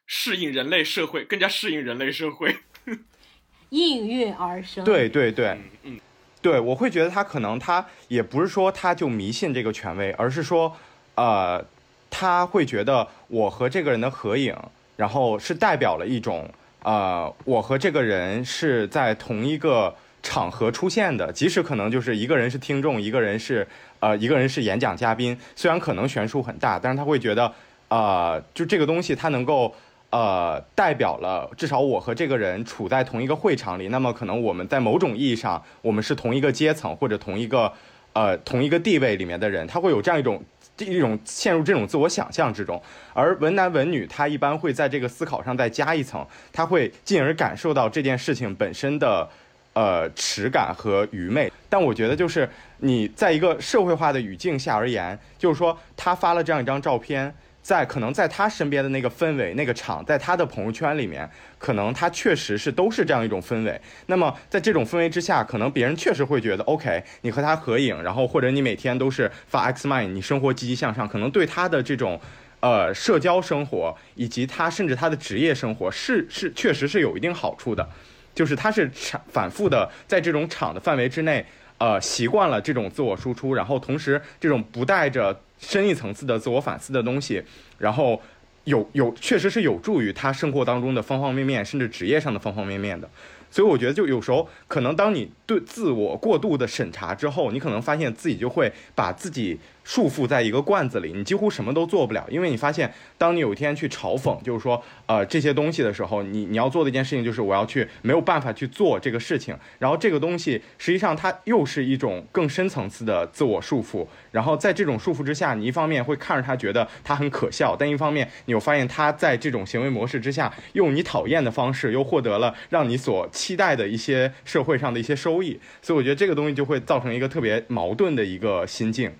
适应人类社会，更加适应人类社会，应运而生。对对对，嗯，对，我会觉得他可能他也不是说他就迷信这个权威，而是说，呃，他会觉得我和这个人的合影，然后是代表了一种，呃，我和这个人是在同一个。场合出现的，即使可能就是一个人是听众，一个人是呃，一个人是演讲嘉宾，虽然可能悬殊很大，但是他会觉得，呃，就这个东西它能够呃代表了至少我和这个人处在同一个会场里，那么可能我们在某种意义上我们是同一个阶层或者同一个呃同一个地位里面的人，他会有这样一种一种陷入这种自我想象之中，而文男文女他一般会在这个思考上再加一层，他会进而感受到这件事情本身的。呃，耻感和愚昧，但我觉得就是你在一个社会化的语境下而言，就是说他发了这样一张照片，在可能在他身边的那个氛围、那个场，在他的朋友圈里面，可能他确实是都是这样一种氛围。那么在这种氛围之下，可能别人确实会觉得，OK，你和他合影，然后或者你每天都是发 Xmind，你生活积极向上，可能对他的这种呃社交生活以及他甚至他的职业生活是是确实是有一定好处的，就是他是场反复的在这种场的范围之内，呃，习惯了这种自我输出，然后同时这种不带着。深一层次的自我反思的东西，然后有有确实是有助于他生活当中的方方面面，甚至职业上的方方面面的。所以我觉得，就有时候可能当你对自我过度的审查之后，你可能发现自己就会把自己。束缚在一个罐子里，你几乎什么都做不了，因为你发现，当你有一天去嘲讽，就是说，呃，这些东西的时候，你你要做的一件事情就是我要去没有办法去做这个事情，然后这个东西实际上它又是一种更深层次的自我束缚，然后在这种束缚之下，你一方面会看着他觉得他很可笑，但一方面你又发现他在这种行为模式之下，用你讨厌的方式又获得了让你所期待的一些社会上的一些收益，所以我觉得这个东西就会造成一个特别矛盾的一个心境。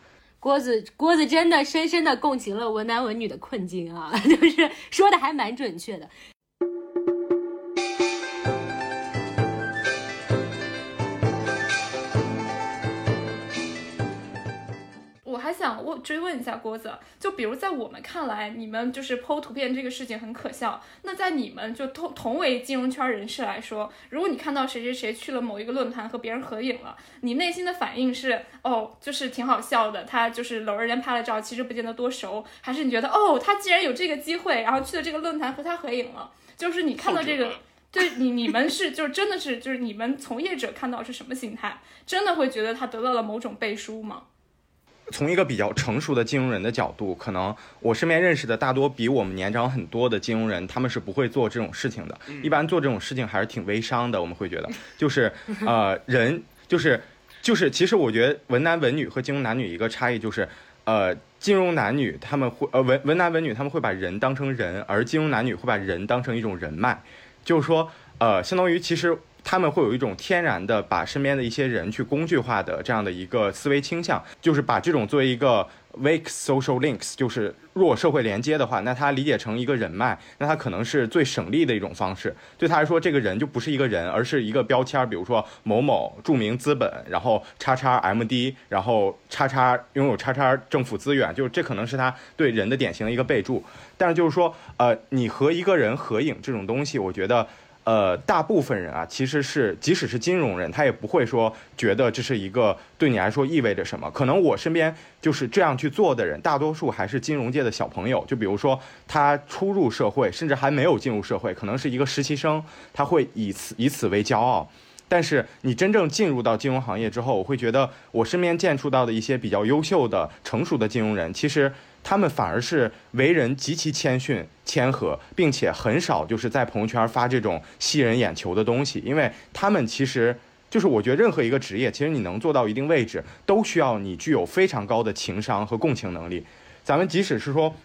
郭子，郭子真的深深的共情了文男文女的困境啊，就是说的还蛮准确的。还想问追问一下郭子，就比如在我们看来，你们就是剖图片这个事情很可笑。那在你们就同同为金融圈人士来说，如果你看到谁谁谁去了某一个论坛和别人合影了，你内心的反应是哦，就是挺好笑的，他就是搂着人拍了照，其实不见得多熟，还是你觉得哦，他既然有这个机会，然后去了这个论坛和他合影了，就是你看到这个，对你你们是就是真的是就是你们从业者看到是什么心态？真的会觉得他得到了某种背书吗？从一个比较成熟的金融人的角度，可能我身边认识的大多比我们年长很多的金融人，他们是不会做这种事情的。一般做这种事情还是挺微商的。我们会觉得，就是呃，人就是就是，其实我觉得文男文女和金融男女一个差异就是，呃，金融男女他们会呃文文男文女他们会把人当成人，而金融男女会把人当成一种人脉，就是说呃，相当于其实。他们会有一种天然的把身边的一些人去工具化的这样的一个思维倾向，就是把这种作为一个 weak social links，就是弱社会连接的话，那他理解成一个人脉，那他可能是最省力的一种方式。对他来说，这个人就不是一个人，而是一个标签，比如说某某著名资本，然后叉叉 MD，然后叉叉拥有叉叉政府资源，就是这可能是他对人的典型的一个备注。但是就是说，呃，你和一个人合影这种东西，我觉得。呃，大部分人啊，其实是即使是金融人，他也不会说觉得这是一个对你来说意味着什么。可能我身边就是这样去做的人，大多数还是金融界的小朋友。就比如说他初入社会，甚至还没有进入社会，可能是一个实习生，他会以此以此为骄傲。但是你真正进入到金融行业之后，我会觉得我身边接触到的一些比较优秀的、成熟的金融人，其实。他们反而是为人极其谦逊、谦和，并且很少就是在朋友圈发这种吸人眼球的东西，因为他们其实就是我觉得任何一个职业，其实你能做到一定位置，都需要你具有非常高的情商和共情能力。咱们即使是说。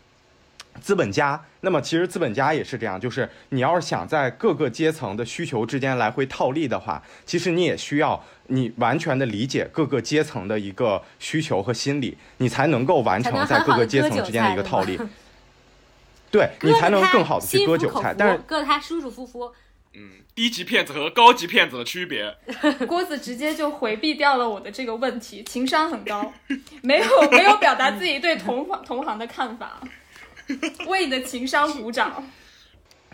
资本家，那么其实资本家也是这样，就是你要是想在各个阶层的需求之间来回套利的话，其实你也需要你完全的理解各个阶层的一个需求和心理，你才能够完成在各个阶层之间的一个套利。对你才能更好的去割韭菜，但是割他舒舒服服。嗯，低级骗子和高级骗子的区别。郭子直接就回避掉了我的这个问题，情商很高，没有没有表达自己对同行同行的看法。为你的情商鼓掌。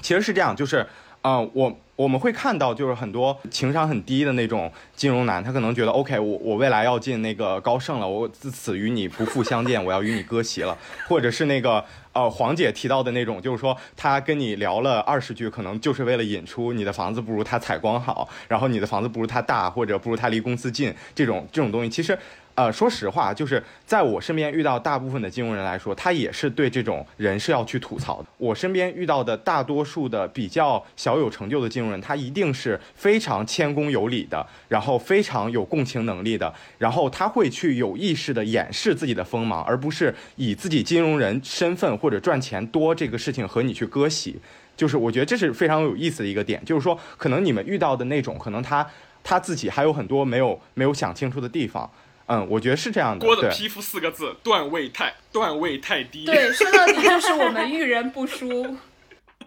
其实是这样，就是，呃，我我们会看到，就是很多情商很低的那种金融男，他可能觉得，OK，我我未来要进那个高盛了，我自此与你不复相见，我要与你割席了，或者是那个，呃，黄姐提到的那种，就是说他跟你聊了二十句，可能就是为了引出你的房子不如他采光好，然后你的房子不如他大，或者不如他离公司近，这种这种东西，其实。呃，说实话，就是在我身边遇到大部分的金融人来说，他也是对这种人是要去吐槽的。我身边遇到的大多数的比较小有成就的金融人，他一定是非常谦恭有礼的，然后非常有共情能力的，然后他会去有意识的掩饰自己的锋芒，而不是以自己金融人身份或者赚钱多这个事情和你去割席。就是我觉得这是非常有意思的一个点，就是说可能你们遇到的那种，可能他他自己还有很多没有没有想清楚的地方。嗯，我觉得是这样的。对，郭的皮肤四个字，段位太段位太低。对，说到底就是我们遇人不淑。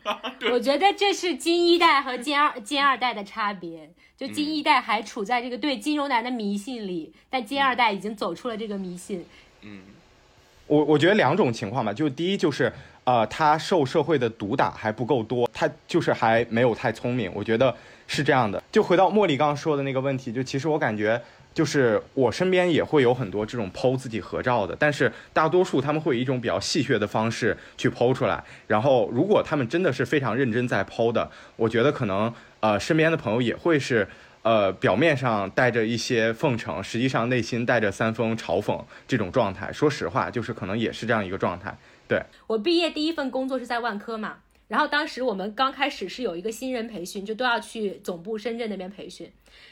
我觉得这是金一代和金二金二代的差别。就金一代还处在这个对金融男的迷信里，但金二代已经走出了这个迷信。嗯，我我觉得两种情况吧，就第一就是呃，他受社会的毒打还不够多，他就是还没有太聪明。我觉得是这样的。就回到茉莉刚刚说的那个问题，就其实我感觉。就是我身边也会有很多这种剖自己合照的，但是大多数他们会以一种比较戏谑的方式去剖出来。然后，如果他们真的是非常认真在剖的，我觉得可能呃身边的朋友也会是呃表面上带着一些奉承，实际上内心带着三分嘲讽这种状态。说实话，就是可能也是这样一个状态。对我毕业第一份工作是在万科嘛。然后当时我们刚开始是有一个新人培训，就都要去总部深圳那边培训。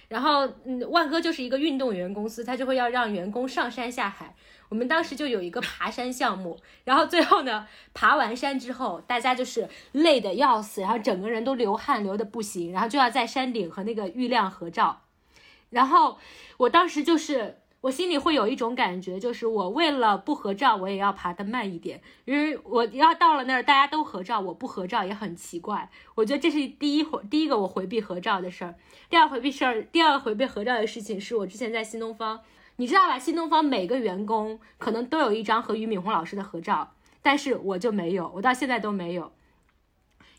然后，嗯，万科就是一个运动员公司，他就会要让员工上山下海。我们当时就有一个爬山项目，然后最后呢，爬完山之后，大家就是累得要死，然后整个人都流汗流的不行，然后就要在山顶和那个玉亮合照。然后我当时就是。我心里会有一种感觉，就是我为了不合照，我也要爬得慢一点，因为我要到了那儿，大家都合照，我不合照也很奇怪。我觉得这是第一回，第一个我回避合照的事儿。第二回避事儿，第二回避合照的事情，是我之前在新东方，你知道吧？新东方每个员工可能都有一张和俞敏洪老师的合照，但是我就没有，我到现在都没有。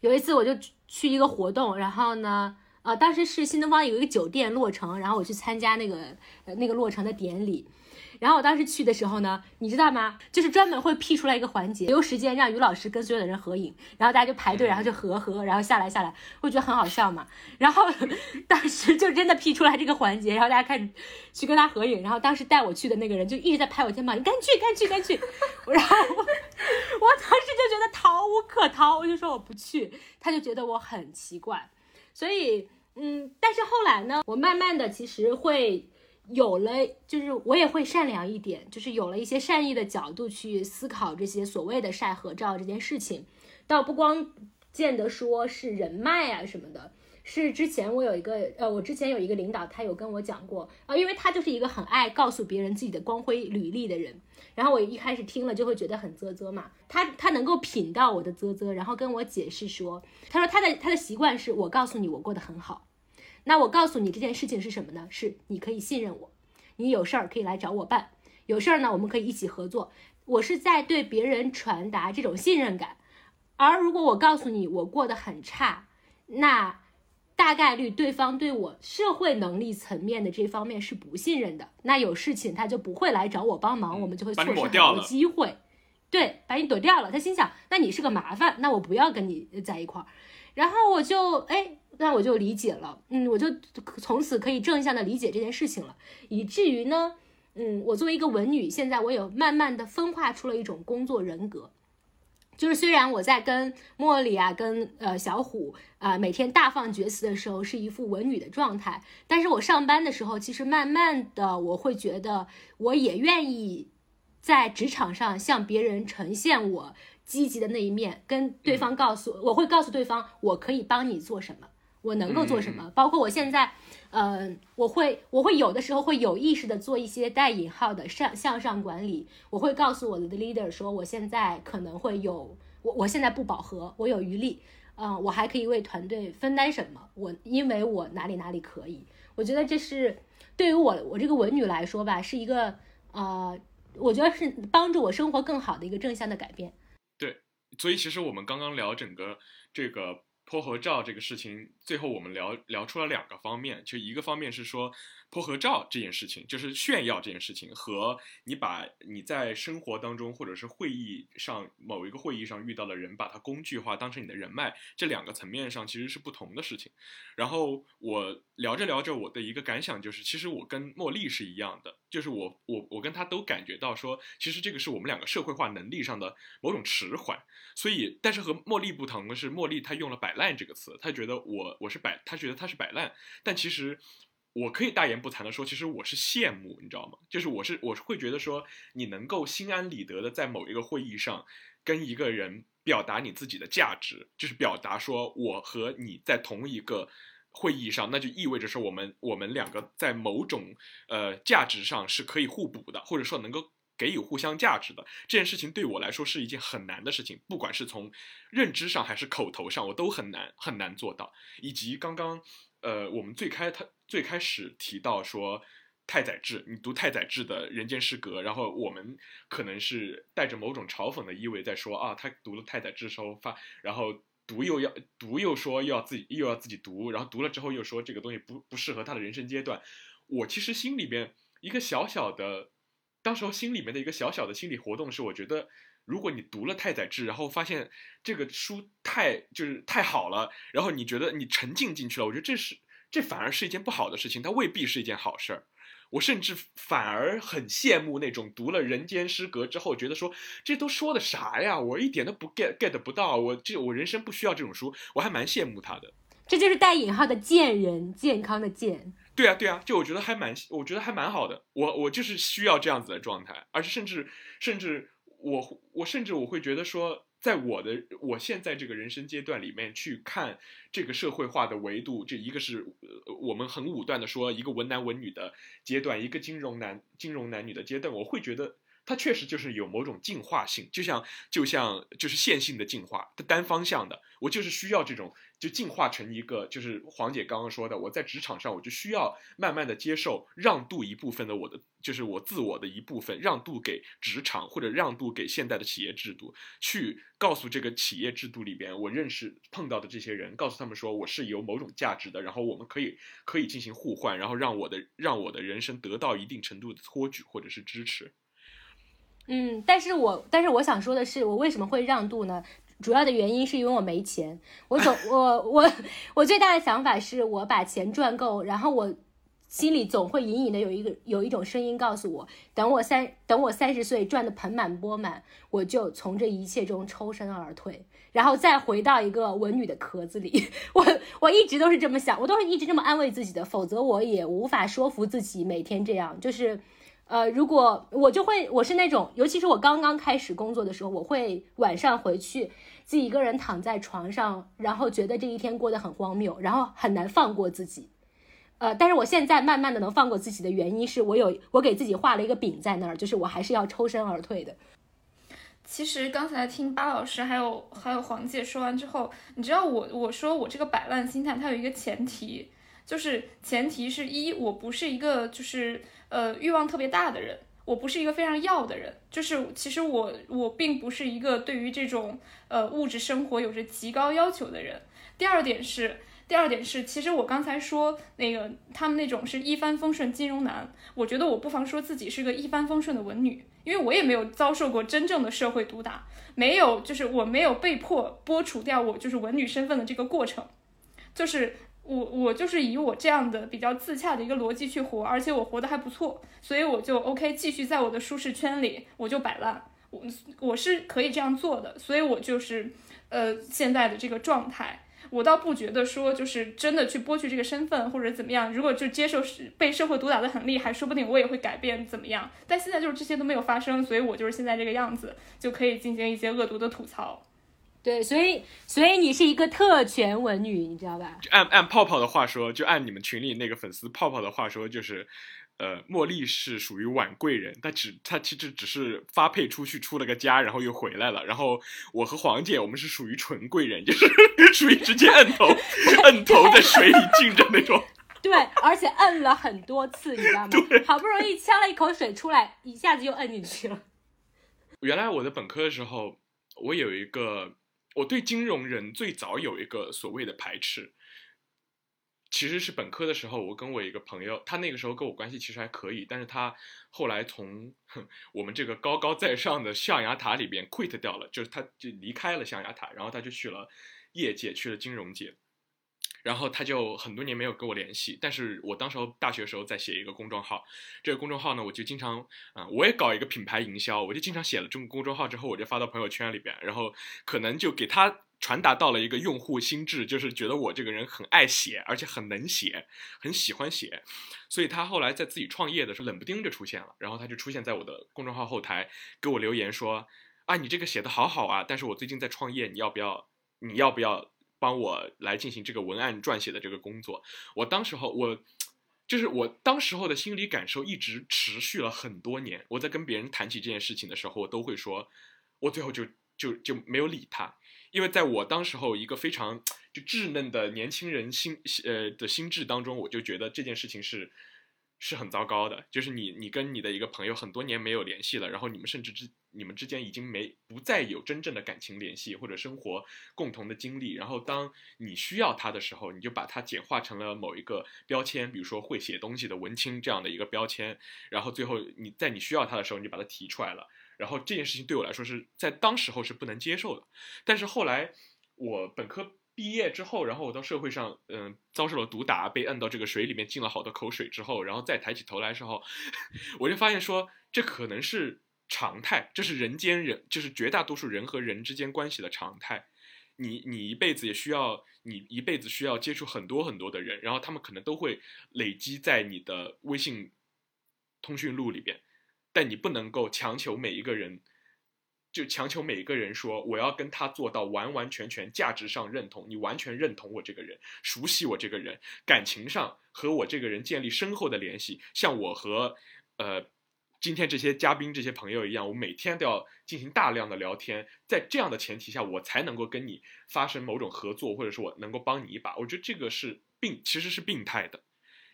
有一次我就去一个活动，然后呢。啊，当时是新东方有一个酒店落成，然后我去参加那个那个落成的典礼，然后我当时去的时候呢，你知道吗？就是专门会辟出来一个环节，留时间让于老师跟所有的人合影，然后大家就排队，然后就合合，然后下来下来，我觉得很好笑嘛。然后 当时就真的辟出来这个环节，然后大家开始去跟他合影，然后当时带我去的那个人就一直在拍我肩膀，你赶紧去，赶紧去，赶紧去。然后 我当时就觉得逃无可逃，我就说我不去，他就觉得我很奇怪，所以。嗯，但是后来呢，我慢慢的其实会有了，就是我也会善良一点，就是有了一些善意的角度去思考这些所谓的晒合照这件事情，倒不光见得说是人脉啊什么的，是之前我有一个呃，我之前有一个领导，他有跟我讲过啊，因为他就是一个很爱告诉别人自己的光辉履历的人，然后我一开始听了就会觉得很啧啧嘛，他他能够品到我的啧啧，然后跟我解释说，他说他的他的习惯是我告诉你我过得很好。那我告诉你这件事情是什么呢？是你可以信任我，你有事儿可以来找我办，有事儿呢我们可以一起合作。我是在对别人传达这种信任感。而如果我告诉你我过得很差，那大概率对方对我社会能力层面的这方面是不信任的。那有事情他就不会来找我帮忙，我们就会错失很多机会。对，把你躲掉了。他心想，那你是个麻烦，那我不要跟你在一块儿。然后我就哎。那我就理解了，嗯，我就从此可以正向的理解这件事情了，以至于呢，嗯，我作为一个文女，现在我有慢慢的分化出了一种工作人格，就是虽然我在跟茉莉啊，跟呃小虎啊每天大放厥词的时候是一副文女的状态，但是我上班的时候，其实慢慢的我会觉得我也愿意在职场上向别人呈现我积极的那一面，跟对方告诉我会告诉对方我可以帮你做什么。我能够做什么？包括我现在，嗯，我会，我会有的时候会有意识的做一些带引号的上向上管理。我会告诉我的 leader 说，我现在可能会有，我我现在不饱和，我有余力，嗯，我还可以为团队分担什么？我因为我哪里哪里可以？我觉得这是对于我我这个文女来说吧，是一个呃，我觉得是帮助我生活更好的一个正向的改变。对，所以其实我们刚刚聊整个这个。泼猴照这个事情，最后我们聊聊出了两个方面，就一个方面是说。破合照这件事情，就是炫耀这件事情，和你把你在生活当中或者是会议上某一个会议上遇到的人，把它工具化当成你的人脉，这两个层面上其实是不同的事情。然后我聊着聊着，我的一个感想就是，其实我跟茉莉是一样的，就是我我我跟她都感觉到说，其实这个是我们两个社会化能力上的某种迟缓。所以，但是和茉莉不同的是，茉莉她用了摆烂这个词，她觉得我我是摆，他觉得他是摆烂，但其实。我可以大言不惭的说，其实我是羡慕，你知道吗？就是我是我是会觉得说，你能够心安理得的在某一个会议上跟一个人表达你自己的价值，就是表达说我和你在同一个会议上，那就意味着说我们我们两个在某种呃价值上是可以互补的，或者说能够给予互相价值的。这件事情对我来说是一件很难的事情，不管是从认知上还是口头上，我都很难很难做到。以及刚刚呃我们最开他最开始提到说。太宰治，你读太宰治的《人间失格》，然后我们可能是带着某种嘲讽的意味在说啊，他读了太宰治时候发，然后读又要读又说又要自己又要自己读，然后读了之后又说这个东西不不适合他的人生阶段。我其实心里边一个小小的，当时候心里面的一个小小的心理活动是，我觉得如果你读了太宰治，然后发现这个书太就是太好了，然后你觉得你沉浸进去了，我觉得这是这反而是一件不好的事情，它未必是一件好事儿。我甚至反而很羡慕那种读了《人间失格》之后，觉得说这都说的啥呀？我一点都不 get get 不到，我这我人生不需要这种书，我还蛮羡慕他的。这就是带引号的贱人，健康的健。对啊，对啊，就我觉得还蛮，我觉得还蛮好的。我我就是需要这样子的状态，而且甚至甚至我我甚至我会觉得说。在我的我现在这个人生阶段里面去看这个社会化的维度，这一个是我们很武断的说一个文男文女的阶段，一个金融男金融男女的阶段，我会觉得。它确实就是有某种进化性，就像就像就是线性的进化，它单方向的。我就是需要这种，就进化成一个，就是黄姐刚刚说的，我在职场上我就需要慢慢的接受让渡一部分的我的，就是我自我的一部分，让渡给职场或者让渡给现代的企业制度，去告诉这个企业制度里边我认识碰到的这些人，告诉他们说我是有某种价值的，然后我们可以可以进行互换，然后让我的让我的人生得到一定程度的托举或者是支持。嗯，但是我但是我想说的是，我为什么会让渡呢？主要的原因是因为我没钱。我总我我我最大的想法是我把钱赚够，然后我心里总会隐隐的有一个有一种声音告诉我，等我三等我三十岁赚的盆满钵满，我就从这一切中抽身而退，然后再回到一个文女的壳子里。我我一直都是这么想，我都是一直这么安慰自己的，否则我也无法说服自己每天这样，就是。呃，如果我就会，我是那种，尤其是我刚刚开始工作的时候，我会晚上回去自己一个人躺在床上，然后觉得这一天过得很荒谬，然后很难放过自己。呃，但是我现在慢慢的能放过自己的原因是我有我给自己画了一个饼在那儿，就是我还是要抽身而退的。其实刚才听巴老师还有还有黄姐说完之后，你知道我我说我这个摆烂心态，它有一个前提，就是前提是一我不是一个就是。呃，欲望特别大的人，我不是一个非常要的人，就是其实我我并不是一个对于这种呃物质生活有着极高要求的人。第二点是，第二点是，其实我刚才说那个他们那种是一帆风顺金融男，我觉得我不妨说自己是个一帆风顺的文女，因为我也没有遭受过真正的社会毒打，没有就是我没有被迫剥除掉我就是文女身份的这个过程，就是。我我就是以我这样的比较自洽的一个逻辑去活，而且我活得还不错，所以我就 OK 继续在我的舒适圈里，我就摆烂，我我是可以这样做的，所以我就是呃现在的这个状态，我倒不觉得说就是真的去剥去这个身份或者怎么样，如果就接受是被社会毒打的很厉害，说不定我也会改变怎么样，但现在就是这些都没有发生，所以我就是现在这个样子，就可以进行一些恶毒的吐槽。对，所以所以你是一个特权文女，你知道吧？就按按泡泡的话说，就按你们群里那个粉丝泡泡的话说，就是，呃，茉莉是属于晚贵人，她只她其实只是发配出去出了个家，然后又回来了。然后我和黄姐，我们是属于纯贵人，就是 属于直接摁头 摁头在水里浸着那种。对，而且摁了很多次，你知道吗？好不容易呛了一口水出来，一下子又摁进去了。原来我的本科的时候，我有一个。我对金融人最早有一个所谓的排斥，其实是本科的时候，我跟我一个朋友，他那个时候跟我关系其实还可以，但是他后来从我们这个高高在上的象牙塔里边 quit 掉了，就是他就离开了象牙塔，然后他就去了业界，去了金融界。然后他就很多年没有跟我联系，但是我当时候大学时候在写一个公众号，这个公众号呢，我就经常啊，我也搞一个品牌营销，我就经常写了这个公众号之后，我就发到朋友圈里边，然后可能就给他传达到了一个用户心智，就是觉得我这个人很爱写，而且很能写，很喜欢写，所以他后来在自己创业的时候，冷不丁就出现了，然后他就出现在我的公众号后台，给我留言说啊，你这个写的好好啊，但是我最近在创业，你要不要？你要不要？帮我来进行这个文案撰写的这个工作。我当时候我。就是我当时候的心理感受一直持续了很多年。我在跟别人谈起这件事情的时候，我都会说，我最后就就就没有理他，因为在我当时候一个非常就稚嫩的年轻人心呃的心智当中，我就觉得这件事情是。是很糟糕的，就是你你跟你的一个朋友很多年没有联系了，然后你们甚至之你们之间已经没不再有真正的感情联系或者生活共同的经历，然后当你需要他的时候，你就把它简化成了某一个标签，比如说会写东西的文青这样的一个标签，然后最后你在你需要他的时候，你就把它提出来了，然后这件事情对我来说是在当时候是不能接受的，但是后来我本科。毕业之后，然后我到社会上，嗯，遭受了毒打，被摁到这个水里面，进了好多口水之后，然后再抬起头来时候，我就发现说，这可能是常态，这是人间人，就是绝大多数人和人之间关系的常态。你你一辈子也需要，你一辈子需要接触很多很多的人，然后他们可能都会累积在你的微信通讯录里边，但你不能够强求每一个人。就强求每一个人说，我要跟他做到完完全全价值上认同，你完全认同我这个人，熟悉我这个人，感情上和我这个人建立深厚的联系，像我和呃今天这些嘉宾这些朋友一样，我每天都要进行大量的聊天，在这样的前提下，我才能够跟你发生某种合作，或者说我能够帮你一把。我觉得这个是病，其实是病态的，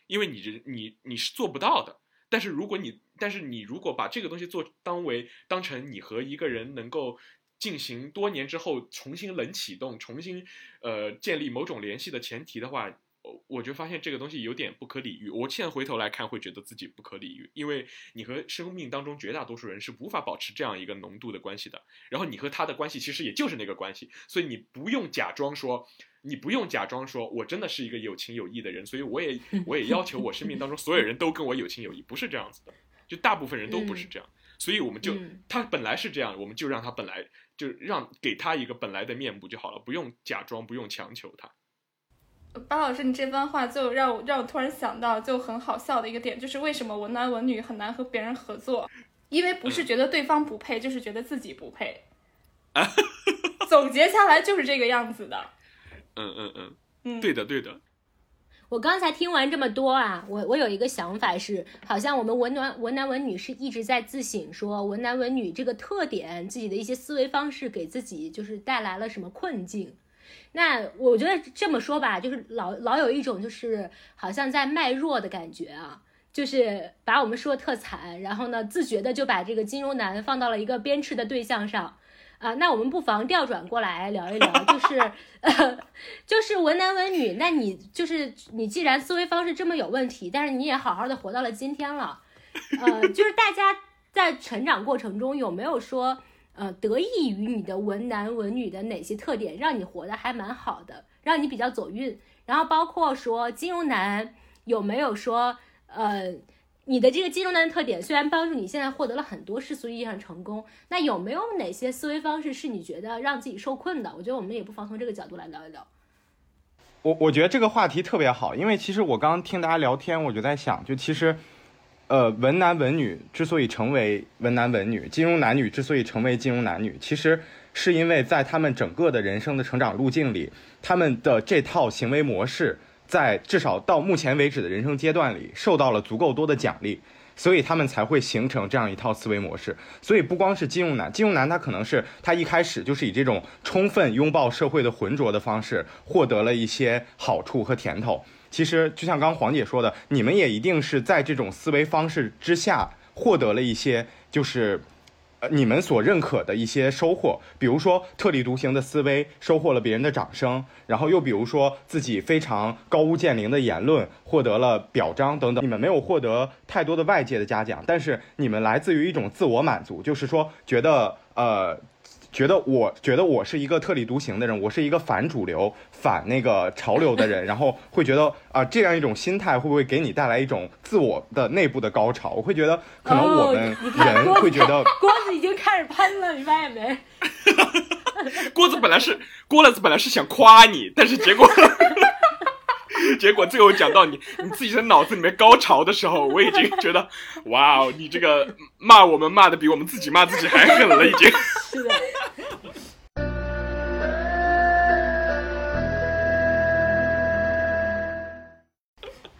因为你你你是做不到的。但是如果你，但是你如果把这个东西做当为当成你和一个人能够进行多年之后重新冷启动、重新呃建立某种联系的前提的话，我我就发现这个东西有点不可理喻。我现在回头来看，会觉得自己不可理喻，因为你和生命当中绝大多数人是无法保持这样一个浓度的关系的。然后你和他的关系其实也就是那个关系，所以你不用假装说。你不用假装说，我真的是一个有情有义的人，所以我也 我也要求我生命当中所有人都跟我有情有义，不是这样子的，就大部分人都不是这样，所以我们就他本来是这样，我们就让他本来就让给他一个本来的面目就好了，不用假装，不用强求他。巴老师，你这番话就让我让我突然想到，就很好笑的一个点，就是为什么文男文女很难和别人合作，因为不是觉得对方不配，就是觉得自己不配。总结下来就是这个样子的。嗯嗯嗯，对的对的。我刚才听完这么多啊，我我有一个想法是，好像我们文男文男文女是一直在自省，说文男文女这个特点，自己的一些思维方式给自己就是带来了什么困境。那我觉得这么说吧，就是老老有一种就是好像在卖弱的感觉啊，就是把我们说的特惨，然后呢自觉的就把这个金融男放到了一个鞭笞的对象上。啊，那我们不妨调转过来聊一聊，就是，呃，就是文男文女，那你就是你既然思维方式这么有问题，但是你也好好的活到了今天了，呃，就是大家在成长过程中有没有说，呃，得益于你的文男文女的哪些特点，让你活得还蛮好的，让你比较走运，然后包括说金融男有没有说，呃。你的这个金融男的特点虽然帮助你现在获得了很多世俗意义上成功，那有没有哪些思维方式是你觉得让自己受困的？我觉得我们也不妨从这个角度来聊一聊。我我觉得这个话题特别好，因为其实我刚刚听大家聊天，我就在想，就其实，呃，文男文女之所以成为文男文女，金融男女之所以成为金融男女，其实是因为在他们整个的人生的成长路径里，他们的这套行为模式。在至少到目前为止的人生阶段里，受到了足够多的奖励，所以他们才会形成这样一套思维模式。所以不光是金融男，金融男他可能是他一开始就是以这种充分拥抱社会的浑浊的方式，获得了一些好处和甜头。其实就像刚刚黄姐说的，你们也一定是在这种思维方式之下获得了一些就是。呃你们所认可的一些收获，比如说特立独行的思维，收获了别人的掌声；然后又比如说自己非常高屋建瓴的言论，获得了表彰等等。你们没有获得太多的外界的嘉奖，但是你们来自于一种自我满足，就是说觉得呃。觉得我觉得我是一个特立独行的人，我是一个反主流、反那个潮流的人，然后会觉得啊，这样一种心态会不会给你带来一种自我的内部的高潮？我会觉得可能我们人会觉得 锅子已经开始喷了，你发现没？锅子本来是锅子本来是想夸你，但是结果。结果最后讲到你你自己的脑子里面高潮的时候，我已经觉得，哇哦，你这个骂我们骂的比我们自己骂自己还狠了，已经。是的。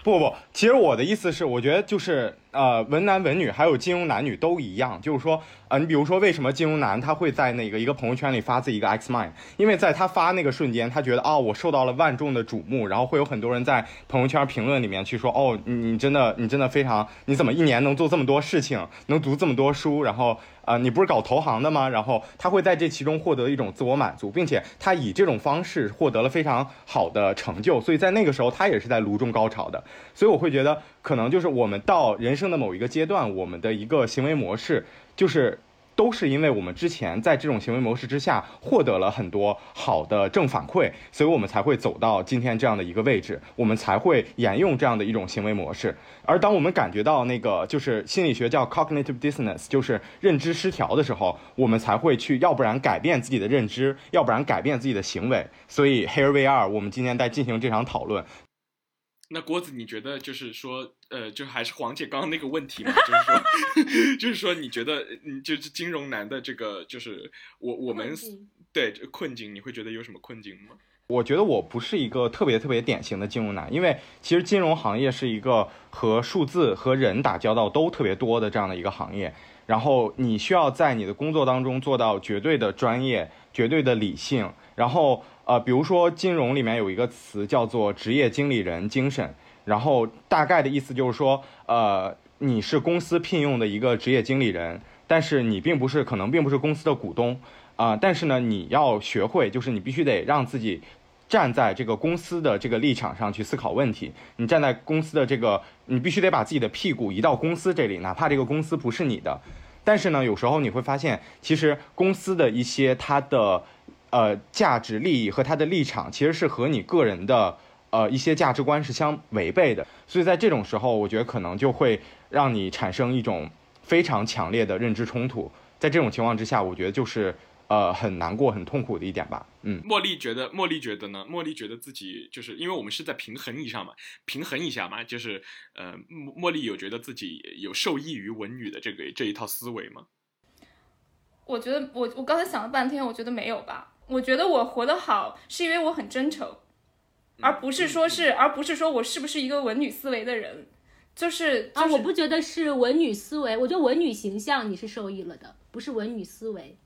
不不，其实我的意思是，我觉得就是呃，文男文女还有金融男女都一样，就是说，呃，你比如说为什么金融男他会在那个一个朋友圈里发自己一个 X mind，因为在他发那个瞬间，他觉得哦，我受到了万众的瞩目，然后会有很多人在朋友圈评论里面去说，哦，你你真的你真的非常，你怎么一年能做这么多事情，能读这么多书，然后。啊，你不是搞投行的吗？然后他会在这其中获得一种自我满足，并且他以这种方式获得了非常好的成就，所以在那个时候他也是在炉中高潮的。所以我会觉得，可能就是我们到人生的某一个阶段，我们的一个行为模式就是。都是因为我们之前在这种行为模式之下获得了很多好的正反馈，所以我们才会走到今天这样的一个位置，我们才会沿用这样的一种行为模式。而当我们感觉到那个就是心理学叫 cognitive dissonance，就是认知失调的时候，我们才会去，要不然改变自己的认知，要不然改变自己的行为。所以 here we are，我们今天在进行这场讨论。那郭子，你觉得就是说，呃，就还是黄姐刚刚那个问题嘛？就是说，就是说，你觉得，嗯，就是金融男的这个，就是我我们对困境，你会觉得有什么困境吗？我觉得我不是一个特别特别典型的金融男，因为其实金融行业是一个和数字和人打交道都特别多的这样的一个行业，然后你需要在你的工作当中做到绝对的专业、绝对的理性，然后。呃，比如说金融里面有一个词叫做职业经理人精神，然后大概的意思就是说，呃，你是公司聘用的一个职业经理人，但是你并不是可能并不是公司的股东，啊，但是呢，你要学会，就是你必须得让自己站在这个公司的这个立场上去思考问题，你站在公司的这个，你必须得把自己的屁股移到公司这里，哪怕这个公司不是你的，但是呢，有时候你会发现，其实公司的一些它的。呃，价值利益和他的立场其实是和你个人的呃一些价值观是相违背的，所以在这种时候，我觉得可能就会让你产生一种非常强烈的认知冲突。在这种情况之下，我觉得就是呃很难过、很痛苦的一点吧。嗯，茉莉觉得，茉莉觉得呢？茉莉觉得自己就是因为我们是在平衡一下嘛，平衡一下嘛，就是呃，茉莉有觉得自己有受益于文女的这个这一套思维吗？我觉得我我刚才想了半天，我觉得没有吧。我觉得我活得好，是因为我很真诚，而不是说是，而不是说我是不是一个文女思维的人，就是啊，我不觉得是文女思维，我觉得文女形象你是受益了的，不是文女思维。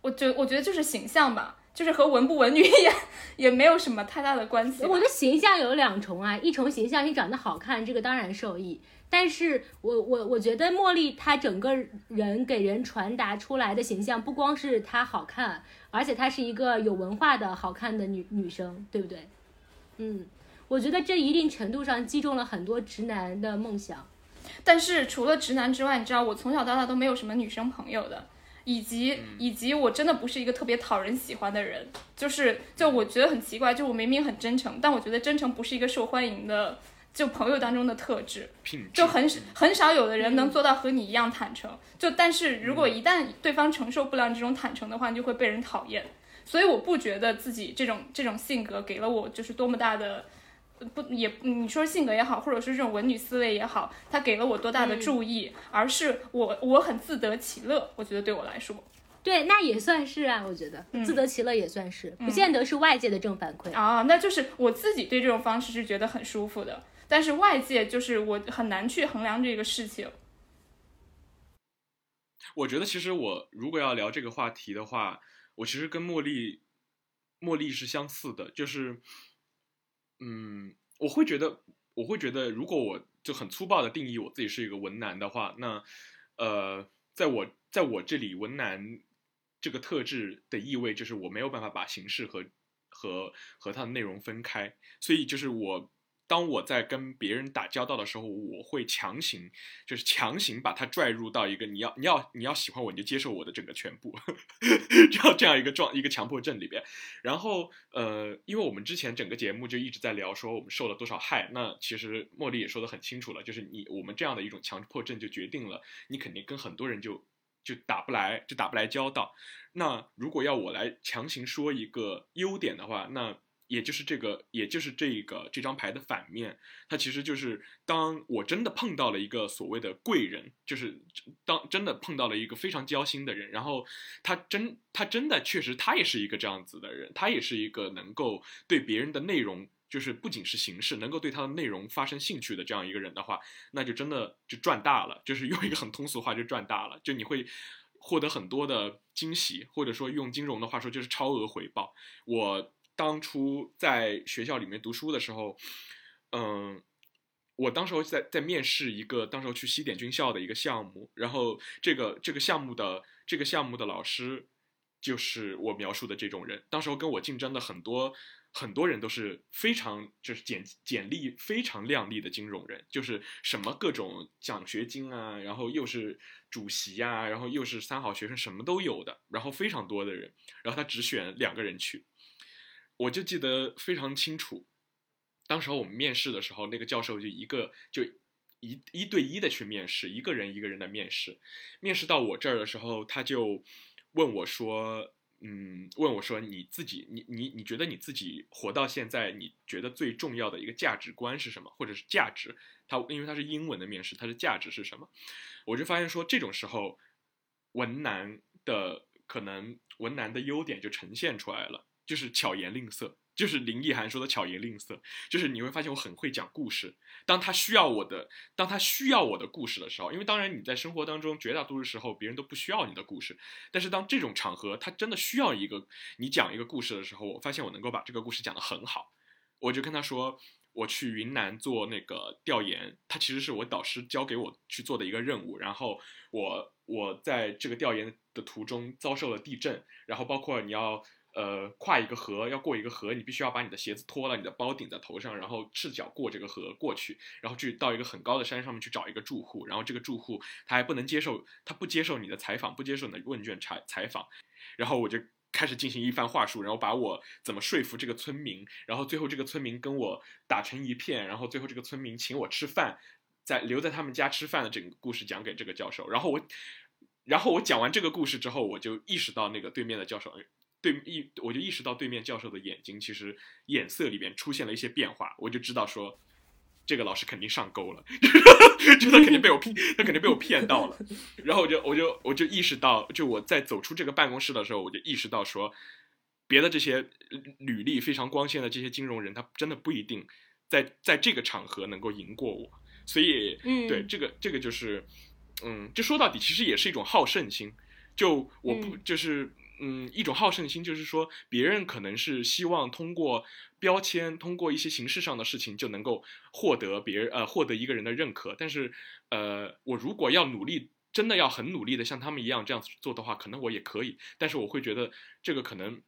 我觉我觉得就是形象吧，就是和文不文女也 也没有什么太大的关系。我的形象有两重啊，一重形象你长得好看，这个当然受益。但是我我我觉得茉莉她整个人给人传达出来的形象，不光是她好看，而且她是一个有文化的好看的女女生，对不对？嗯，我觉得这一定程度上击中了很多直男的梦想。但是除了直男之外，你知道我从小到大都没有什么女生朋友的，以及以及我真的不是一个特别讨人喜欢的人，就是就我觉得很奇怪，就我明明很真诚，但我觉得真诚不是一个受欢迎的。就朋友当中的特质，就很很少有的人能做到和你一样坦诚。就但是如果一旦对方承受不了这种坦诚的话，你就会被人讨厌。所以我不觉得自己这种这种性格给了我就是多么大的，不也你说性格也好，或者是这种文女思维也好，它给了我多大的注意，而是我我很自得其乐。我觉得对我来说，对，那也算是啊。我觉得自得其乐也算是，不见得是外界的正反馈啊。那就是我自己对这种方式是觉得很舒服的。但是外界就是我很难去衡量这个事情。我觉得其实我如果要聊这个话题的话，我其实跟茉莉，茉莉是相似的，就是，嗯，我会觉得，我会觉得，如果我就很粗暴的定义我自己是一个文男的话，那，呃，在我在我这里，文男这个特质的意味就是我没有办法把形式和和和它的内容分开，所以就是我。当我在跟别人打交道的时候，我会强行，就是强行把他拽入到一个你要你要你要喜欢我，你就接受我的整个全部，这样这样一个状一个强迫症里边。然后呃，因为我们之前整个节目就一直在聊说我们受了多少害，那其实茉莉也说的很清楚了，就是你我们这样的一种强迫症就决定了你肯定跟很多人就就打不来，就打不来交道。那如果要我来强行说一个优点的话，那。也就是这个，也就是这个这张牌的反面，它其实就是当我真的碰到了一个所谓的贵人，就是当真的碰到了一个非常交心的人，然后他真他真的确实他也是一个这样子的人，他也是一个能够对别人的内容就是不仅是形式，能够对他的内容发生兴趣的这样一个人的话，那就真的就赚大了。就是用一个很通俗话，就赚大了。就你会获得很多的惊喜，或者说用金融的话说，就是超额回报。我当初在学校里面读书的时候，嗯。我当时候在在面试一个，当时候去西点军校的一个项目，然后这个这个项目的这个项目的老师，就是我描述的这种人。当时候跟我竞争的很多很多人都是非常就是简简历非常靓丽的金融人，就是什么各种奖学金啊，然后又是主席呀，然后又是三好学生，什么都有的，然后非常多的人，然后他只选两个人去，我就记得非常清楚。当时候我们面试的时候，那个教授就一个就一一对一的去面试，一个人一个人的面试。面试到我这儿的时候，他就问我说：“嗯，问我说你自己，你你你觉得你自己活到现在，你觉得最重要的一个价值观是什么，或者是价值？”他因为他是英文的面试，他的价值是什么？我就发现说，这种时候文男的可能文男的优点就呈现出来了，就是巧言令色。就是林奕涵说的巧言令色，就是你会发现我很会讲故事。当他需要我的，当他需要我的故事的时候，因为当然你在生活当中绝大多数时候别人都不需要你的故事，但是当这种场合他真的需要一个你讲一个故事的时候，我发现我能够把这个故事讲得很好。我就跟他说，我去云南做那个调研，他其实是我导师交给我去做的一个任务。然后我我在这个调研的途中遭受了地震，然后包括你要。呃，跨一个河要过一个河，你必须要把你的鞋子脱了，你的包顶在头上，然后赤脚过这个河过去，然后去到一个很高的山上面去找一个住户，然后这个住户他还不能接受，他不接受你的采访，不接受你的问卷采采访，然后我就开始进行一番话术，然后把我怎么说服这个村民，然后最后这个村民跟我打成一片，然后最后这个村民请我吃饭，在留在他们家吃饭的整个故事讲给这个教授，然后我，然后我讲完这个故事之后，我就意识到那个对面的教授。对意，我就意识到对面教授的眼睛其实眼色里边出现了一些变化，我就知道说，这个老师肯定上钩了，就他肯定被我骗，他肯定被我骗到了。然后我就我就我就意识到，就我在走出这个办公室的时候，我就意识到说，别的这些履历非常光鲜的这些金融人，他真的不一定在在这个场合能够赢过我。所以，对这个这个就是，嗯，就说到底，其实也是一种好胜心。就我不就是。嗯，一种好胜心就是说，别人可能是希望通过标签，通过一些形式上的事情就能够获得别人呃获得一个人的认可。但是，呃，我如果要努力，真的要很努力的像他们一样这样子做的话，可能我也可以。但是我会觉得这个可能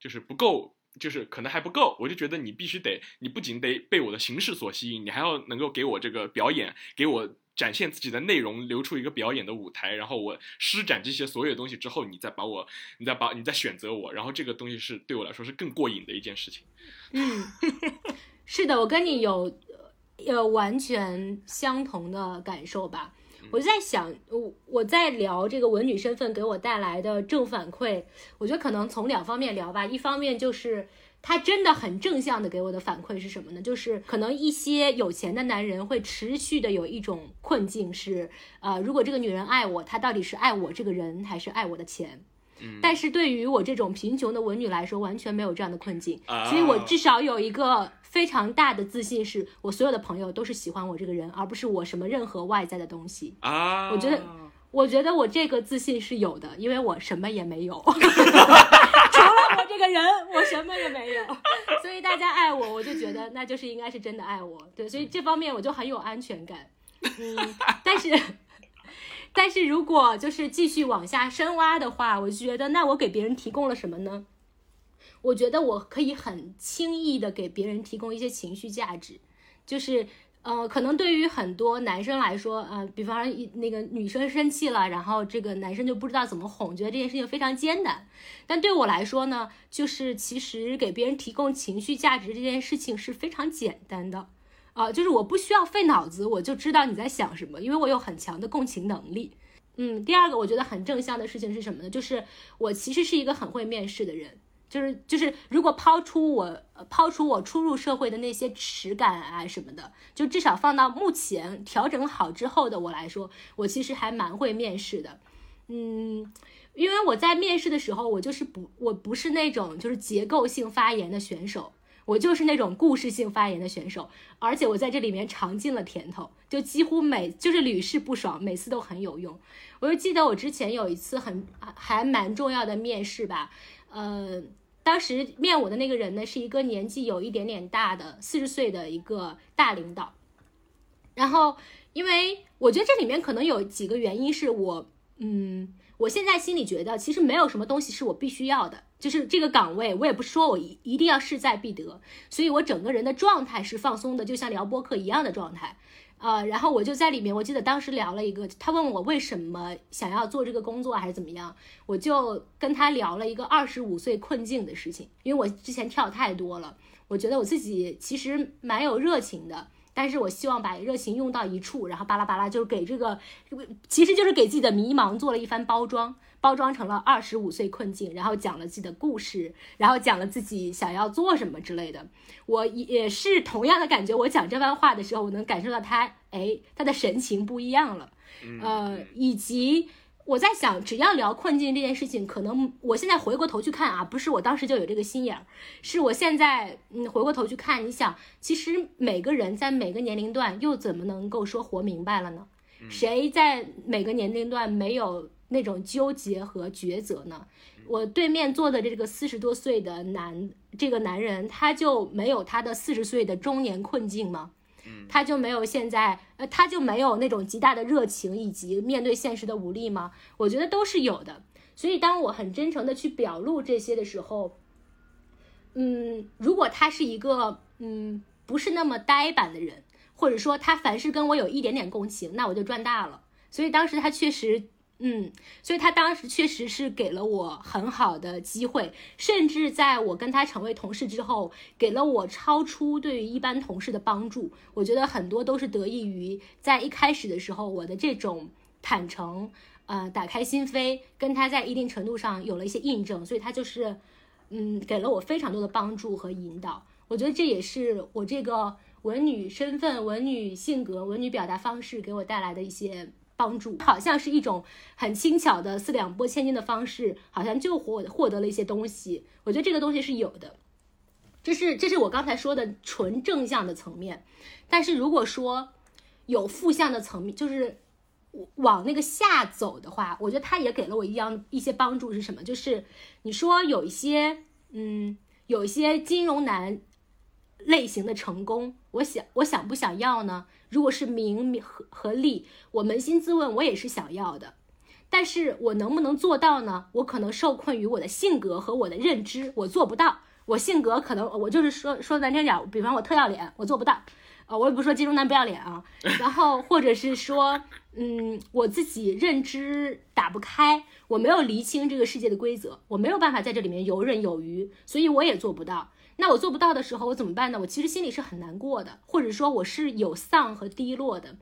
就是不够，就是可能还不够。我就觉得你必须得，你不仅得被我的形式所吸引，你还要能够给我这个表演，给我。展现自己的内容，留出一个表演的舞台，然后我施展这些所有东西之后，你再把我，你再把，你再选择我，然后这个东西是对我来说是更过瘾的一件事情。嗯，是的，我跟你有有完全相同的感受吧。我就在想，我我在聊这个文女身份给我带来的正反馈，我觉得可能从两方面聊吧。一方面就是。他真的很正向的给我的反馈是什么呢？就是可能一些有钱的男人会持续的有一种困境是，呃，如果这个女人爱我，她到底是爱我这个人还是爱我的钱？嗯，但是对于我这种贫穷的文女来说，完全没有这样的困境，所以我至少有一个非常大的自信，是我所有的朋友都是喜欢我这个人，而不是我什么任何外在的东西啊。我觉得，我觉得我这个自信是有的，因为我什么也没有。除了我这个人，我什么也没有，所以大家爱我，我就觉得那就是应该是真的爱我。对，所以这方面我就很有安全感。嗯，但是，但是如果就是继续往下深挖的话，我就觉得那我给别人提供了什么呢？我觉得我可以很轻易的给别人提供一些情绪价值，就是。呃，可能对于很多男生来说，呃，比方说一那个女生生气了，然后这个男生就不知道怎么哄，觉得这件事情非常艰难。但对我来说呢，就是其实给别人提供情绪价值这件事情是非常简单的，啊，就是我不需要费脑子，我就知道你在想什么，因为我有很强的共情能力。嗯，第二个我觉得很正向的事情是什么呢？就是我其实是一个很会面试的人。就是就是，如果抛出我抛出我初入社会的那些耻感啊什么的，就至少放到目前调整好之后的我来说，我其实还蛮会面试的。嗯，因为我在面试的时候，我就是不我不是那种就是结构性发言的选手，我就是那种故事性发言的选手，而且我在这里面尝尽了甜头，就几乎每就是屡试不爽，每次都很有用。我就记得我之前有一次很还蛮重要的面试吧，呃，当时面我的那个人呢是一个年纪有一点点大的四十岁的一个大领导，然后因为我觉得这里面可能有几个原因是我，嗯。我现在心里觉得，其实没有什么东西是我必须要的，就是这个岗位，我也不说我一一定要势在必得，所以我整个人的状态是放松的，就像聊播客一样的状态，呃，然后我就在里面，我记得当时聊了一个，他问我为什么想要做这个工作还是怎么样，我就跟他聊了一个二十五岁困境的事情，因为我之前跳太多了，我觉得我自己其实蛮有热情的。但是我希望把热情用到一处，然后巴拉巴拉，就是给这个，其实就是给自己的迷茫做了一番包装，包装成了二十五岁困境，然后讲了自己的故事，然后讲了自己想要做什么之类的。我也是同样的感觉，我讲这番话的时候，我能感受到他，哎，他的神情不一样了，呃，以及。我在想，只要聊困境这件事情，可能我现在回过头去看啊，不是我当时就有这个心眼儿，是我现在嗯回过头去看，你想，其实每个人在每个年龄段又怎么能够说活明白了呢？谁在每个年龄段没有那种纠结和抉择呢？我对面坐的这个四十多岁的男这个男人，他就没有他的四十岁的中年困境吗？他就没有现在，呃，他就没有那种极大的热情以及面对现实的无力吗？我觉得都是有的。所以当我很真诚的去表露这些的时候，嗯，如果他是一个嗯不是那么呆板的人，或者说他凡是跟我有一点点共情，那我就赚大了。所以当时他确实。嗯，所以他当时确实是给了我很好的机会，甚至在我跟他成为同事之后，给了我超出对于一般同事的帮助。我觉得很多都是得益于在一开始的时候我的这种坦诚，呃，打开心扉，跟他在一定程度上有了一些印证，所以他就是，嗯，给了我非常多的帮助和引导。我觉得这也是我这个文女身份、文女性格、文女表达方式给我带来的一些。帮助好像是一种很轻巧的四两拨千斤的方式，好像就获获得了一些东西。我觉得这个东西是有的，这是这是我刚才说的纯正向的层面。但是如果说有负向的层面，就是往那个下走的话，我觉得他也给了我一样一些帮助是什么？就是你说有一些嗯，有一些金融男类型的成功，我想我想不想要呢？如果是名和和利，我扪心自问，我也是想要的，但是我能不能做到呢？我可能受困于我的性格和我的认知，我做不到。我性格可能，我就是说说难听点，比方我特要脸，我做不到。啊，我也不说金融男不要脸啊。然后或者是说，嗯，我自己认知打不开，我没有厘清这个世界的规则，我没有办法在这里面游刃有余，所以我也做不到。那我做不到的时候，我怎么办呢？我其实心里是很难过的，或者说我是有丧和低落的，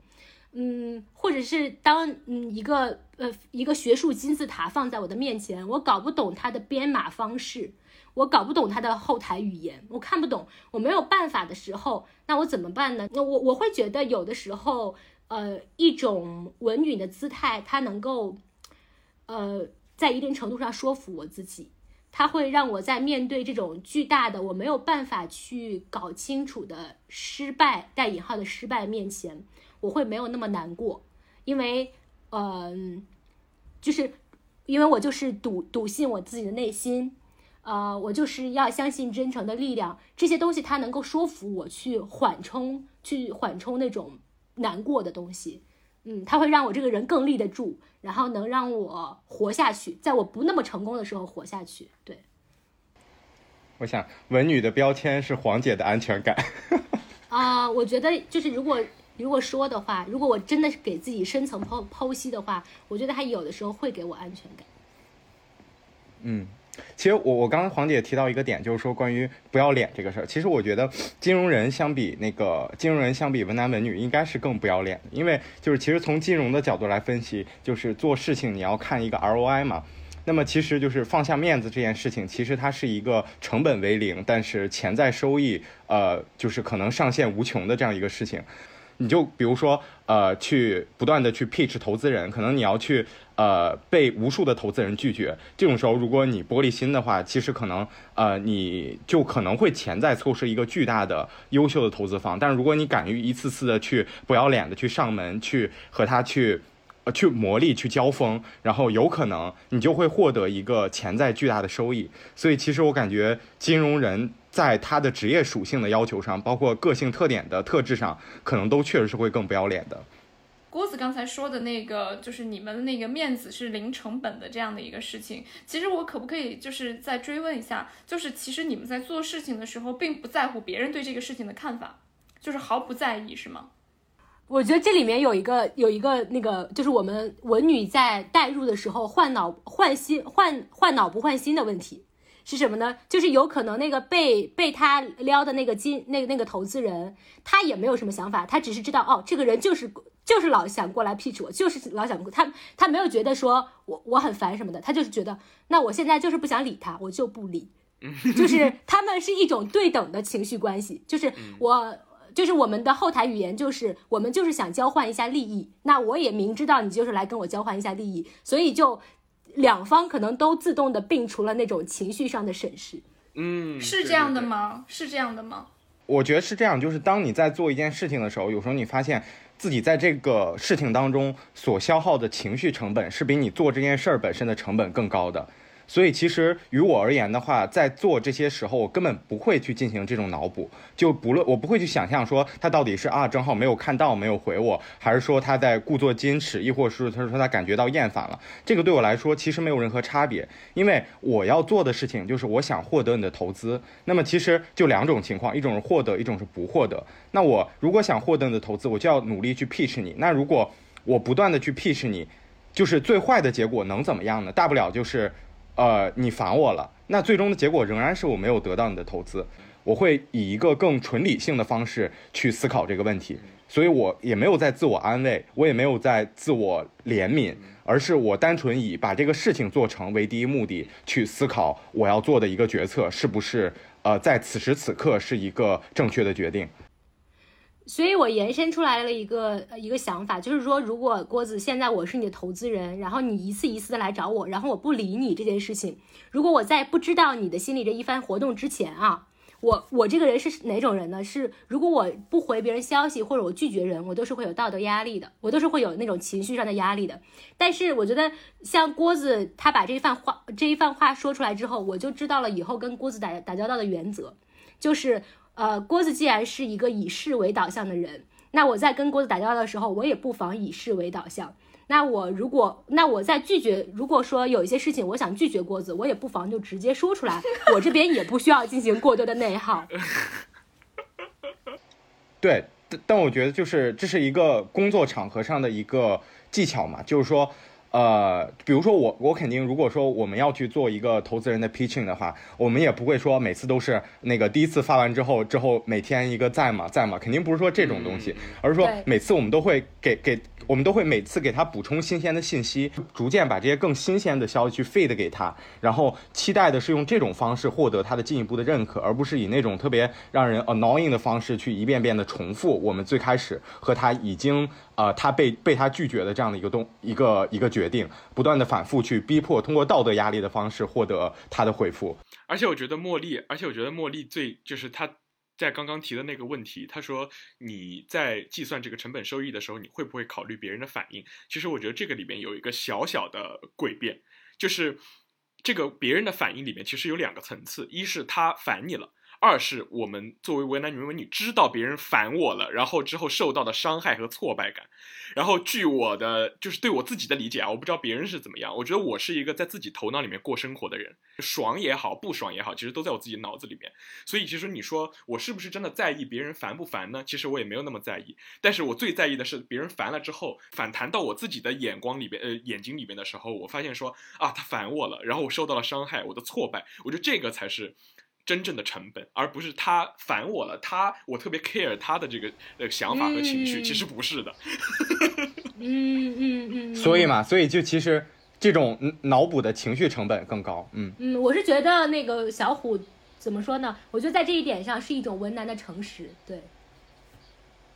嗯，或者是当嗯一个呃一个学术金字塔放在我的面前，我搞不懂它的编码方式，我搞不懂它的后台语言，我看不懂，我没有办法的时候，那我怎么办呢？那我我会觉得有的时候，呃，一种文允的姿态，它能够，呃，在一定程度上说服我自己。它会让我在面对这种巨大的我没有办法去搞清楚的失败（带引号的失败）面前，我会没有那么难过，因为，嗯，就是因为我就是笃笃信我自己的内心，呃，我就是要相信真诚的力量，这些东西它能够说服我去缓冲，去缓冲那种难过的东西。嗯，它会让我这个人更立得住，然后能让我活下去，在我不那么成功的时候活下去。对，我想文女的标签是黄姐的安全感。啊，我觉得就是如果如果说的话，如果我真的是给自己深层剖剖析的话，我觉得他有的时候会给我安全感。嗯。其实我我刚刚黄姐提到一个点，就是说关于不要脸这个事儿。其实我觉得金融人相比那个金融人相比文男文女，应该是更不要脸的。因为就是其实从金融的角度来分析，就是做事情你要看一个 ROI 嘛。那么其实就是放下面子这件事情，其实它是一个成本为零，但是潜在收益呃就是可能上限无穷的这样一个事情。你就比如说，呃，去不断的去 pitch 投资人，可能你要去呃被无数的投资人拒绝。这种时候，如果你玻璃心的话，其实可能呃你就可能会潜在错失一个巨大的优秀的投资方。但是如果你敢于一次次的去不要脸的去上门，去和他去。呃，去磨砺，去交锋，然后有可能你就会获得一个潜在巨大的收益。所以，其实我感觉金融人在他的职业属性的要求上，包括个性特点的特质上，可能都确实是会更不要脸的。郭子刚才说的那个，就是你们那个面子是零成本的这样的一个事情。其实我可不可以就是再追问一下，就是其实你们在做事情的时候，并不在乎别人对这个事情的看法，就是毫不在意，是吗？我觉得这里面有一个有一个那个，就是我们文女在代入的时候换脑换心换换脑不换心的问题是什么呢？就是有可能那个被被他撩的那个金那个那个投资人，他也没有什么想法，他只是知道哦，这个人就是就是老想过来 pitch 我，就是老想他他没有觉得说我我很烦什么的，他就是觉得那我现在就是不想理他，我就不理，就是他们是一种对等的情绪关系，就是我。就是我们的后台语言，就是我们就是想交换一下利益。那我也明知道你就是来跟我交换一下利益，所以就两方可能都自动的摒除了那种情绪上的审视。嗯，是这样的吗？是这样的吗？我觉得是这样，就是当你在做一件事情的时候，有时候你发现自己在这个事情当中所消耗的情绪成本，是比你做这件事儿本身的成本更高的。所以其实于我而言的话，在做这些时候，我根本不会去进行这种脑补，就不论我不会去想象说他到底是啊正好没有看到没有回我，还是说他在故作矜持，亦或是他说他感觉到厌烦了。这个对我来说其实没有任何差别，因为我要做的事情就是我想获得你的投资。那么其实就两种情况，一种是获得，一种是不获得。那我如果想获得你的投资，我就要努力去 pitch 你。那如果我不断的去 pitch 你，就是最坏的结果能怎么样呢？大不了就是。呃，你烦我了，那最终的结果仍然是我没有得到你的投资。我会以一个更纯理性的方式去思考这个问题，所以我也没有在自我安慰，我也没有在自我怜悯，而是我单纯以把这个事情做成为第一目的去思考我要做的一个决策是不是呃在此时此刻是一个正确的决定。所以我延伸出来了一个一个想法，就是说，如果郭子现在我是你的投资人，然后你一次一次的来找我，然后我不理你这件事情，如果我在不知道你的心里这一番活动之前啊，我我这个人是哪种人呢？是如果我不回别人消息或者我拒绝人，我都是会有道德压力的，我都是会有那种情绪上的压力的。但是我觉得像郭子他把这一番话这一番话说出来之后，我就知道了以后跟郭子打打交道的原则，就是。呃，郭子既然是一个以事为导向的人，那我在跟郭子打交道的时候，我也不妨以事为导向。那我如果，那我在拒绝，如果说有一些事情我想拒绝郭子，我也不妨就直接说出来，我这边也不需要进行过多的内耗。对，但我觉得就是这是一个工作场合上的一个技巧嘛，就是说。呃，比如说我，我肯定如果说我们要去做一个投资人的 pitching 的话，我们也不会说每次都是那个第一次发完之后，之后每天一个在吗，在吗，肯定不是说这种东西，而是说每次我们都会给给。我们都会每次给他补充新鲜的信息，逐渐把这些更新鲜的消息去 feed 给他，然后期待的是用这种方式获得他的进一步的认可，而不是以那种特别让人 annoying 的方式去一遍遍的重复我们最开始和他已经呃他被被他拒绝的这样的一个动一个一个决定，不断的反复去逼迫，通过道德压力的方式获得他的回复。而且我觉得茉莉，而且我觉得茉莉最就是他。在刚刚提的那个问题，他说你在计算这个成本收益的时候，你会不会考虑别人的反应？其实我觉得这个里面有一个小小的诡辩，就是这个别人的反应里面其实有两个层次，一是他烦你了。二是我们作为为男女人，你知道别人烦我了，然后之后受到的伤害和挫败感，然后据我的就是对我自己的理解啊，我不知道别人是怎么样，我觉得我是一个在自己头脑里面过生活的人，爽也好，不爽也好，其实都在我自己脑子里面。所以其实你说我是不是真的在意别人烦不烦呢？其实我也没有那么在意，但是我最在意的是别人烦了之后反弹到我自己的眼光里边，呃，眼睛里面的时候，我发现说啊，他烦我了，然后我受到了伤害，我的挫败，我觉得这个才是。真正的成本，而不是他烦我了，他我特别 care 他的这个呃想法和情绪，其实不是的。嗯嗯嗯。所以嘛，所以就其实这种脑补的情绪成本更高。嗯嗯，我是觉得那个小虎怎么说呢？我觉得在这一点上是一种文男的诚实。对。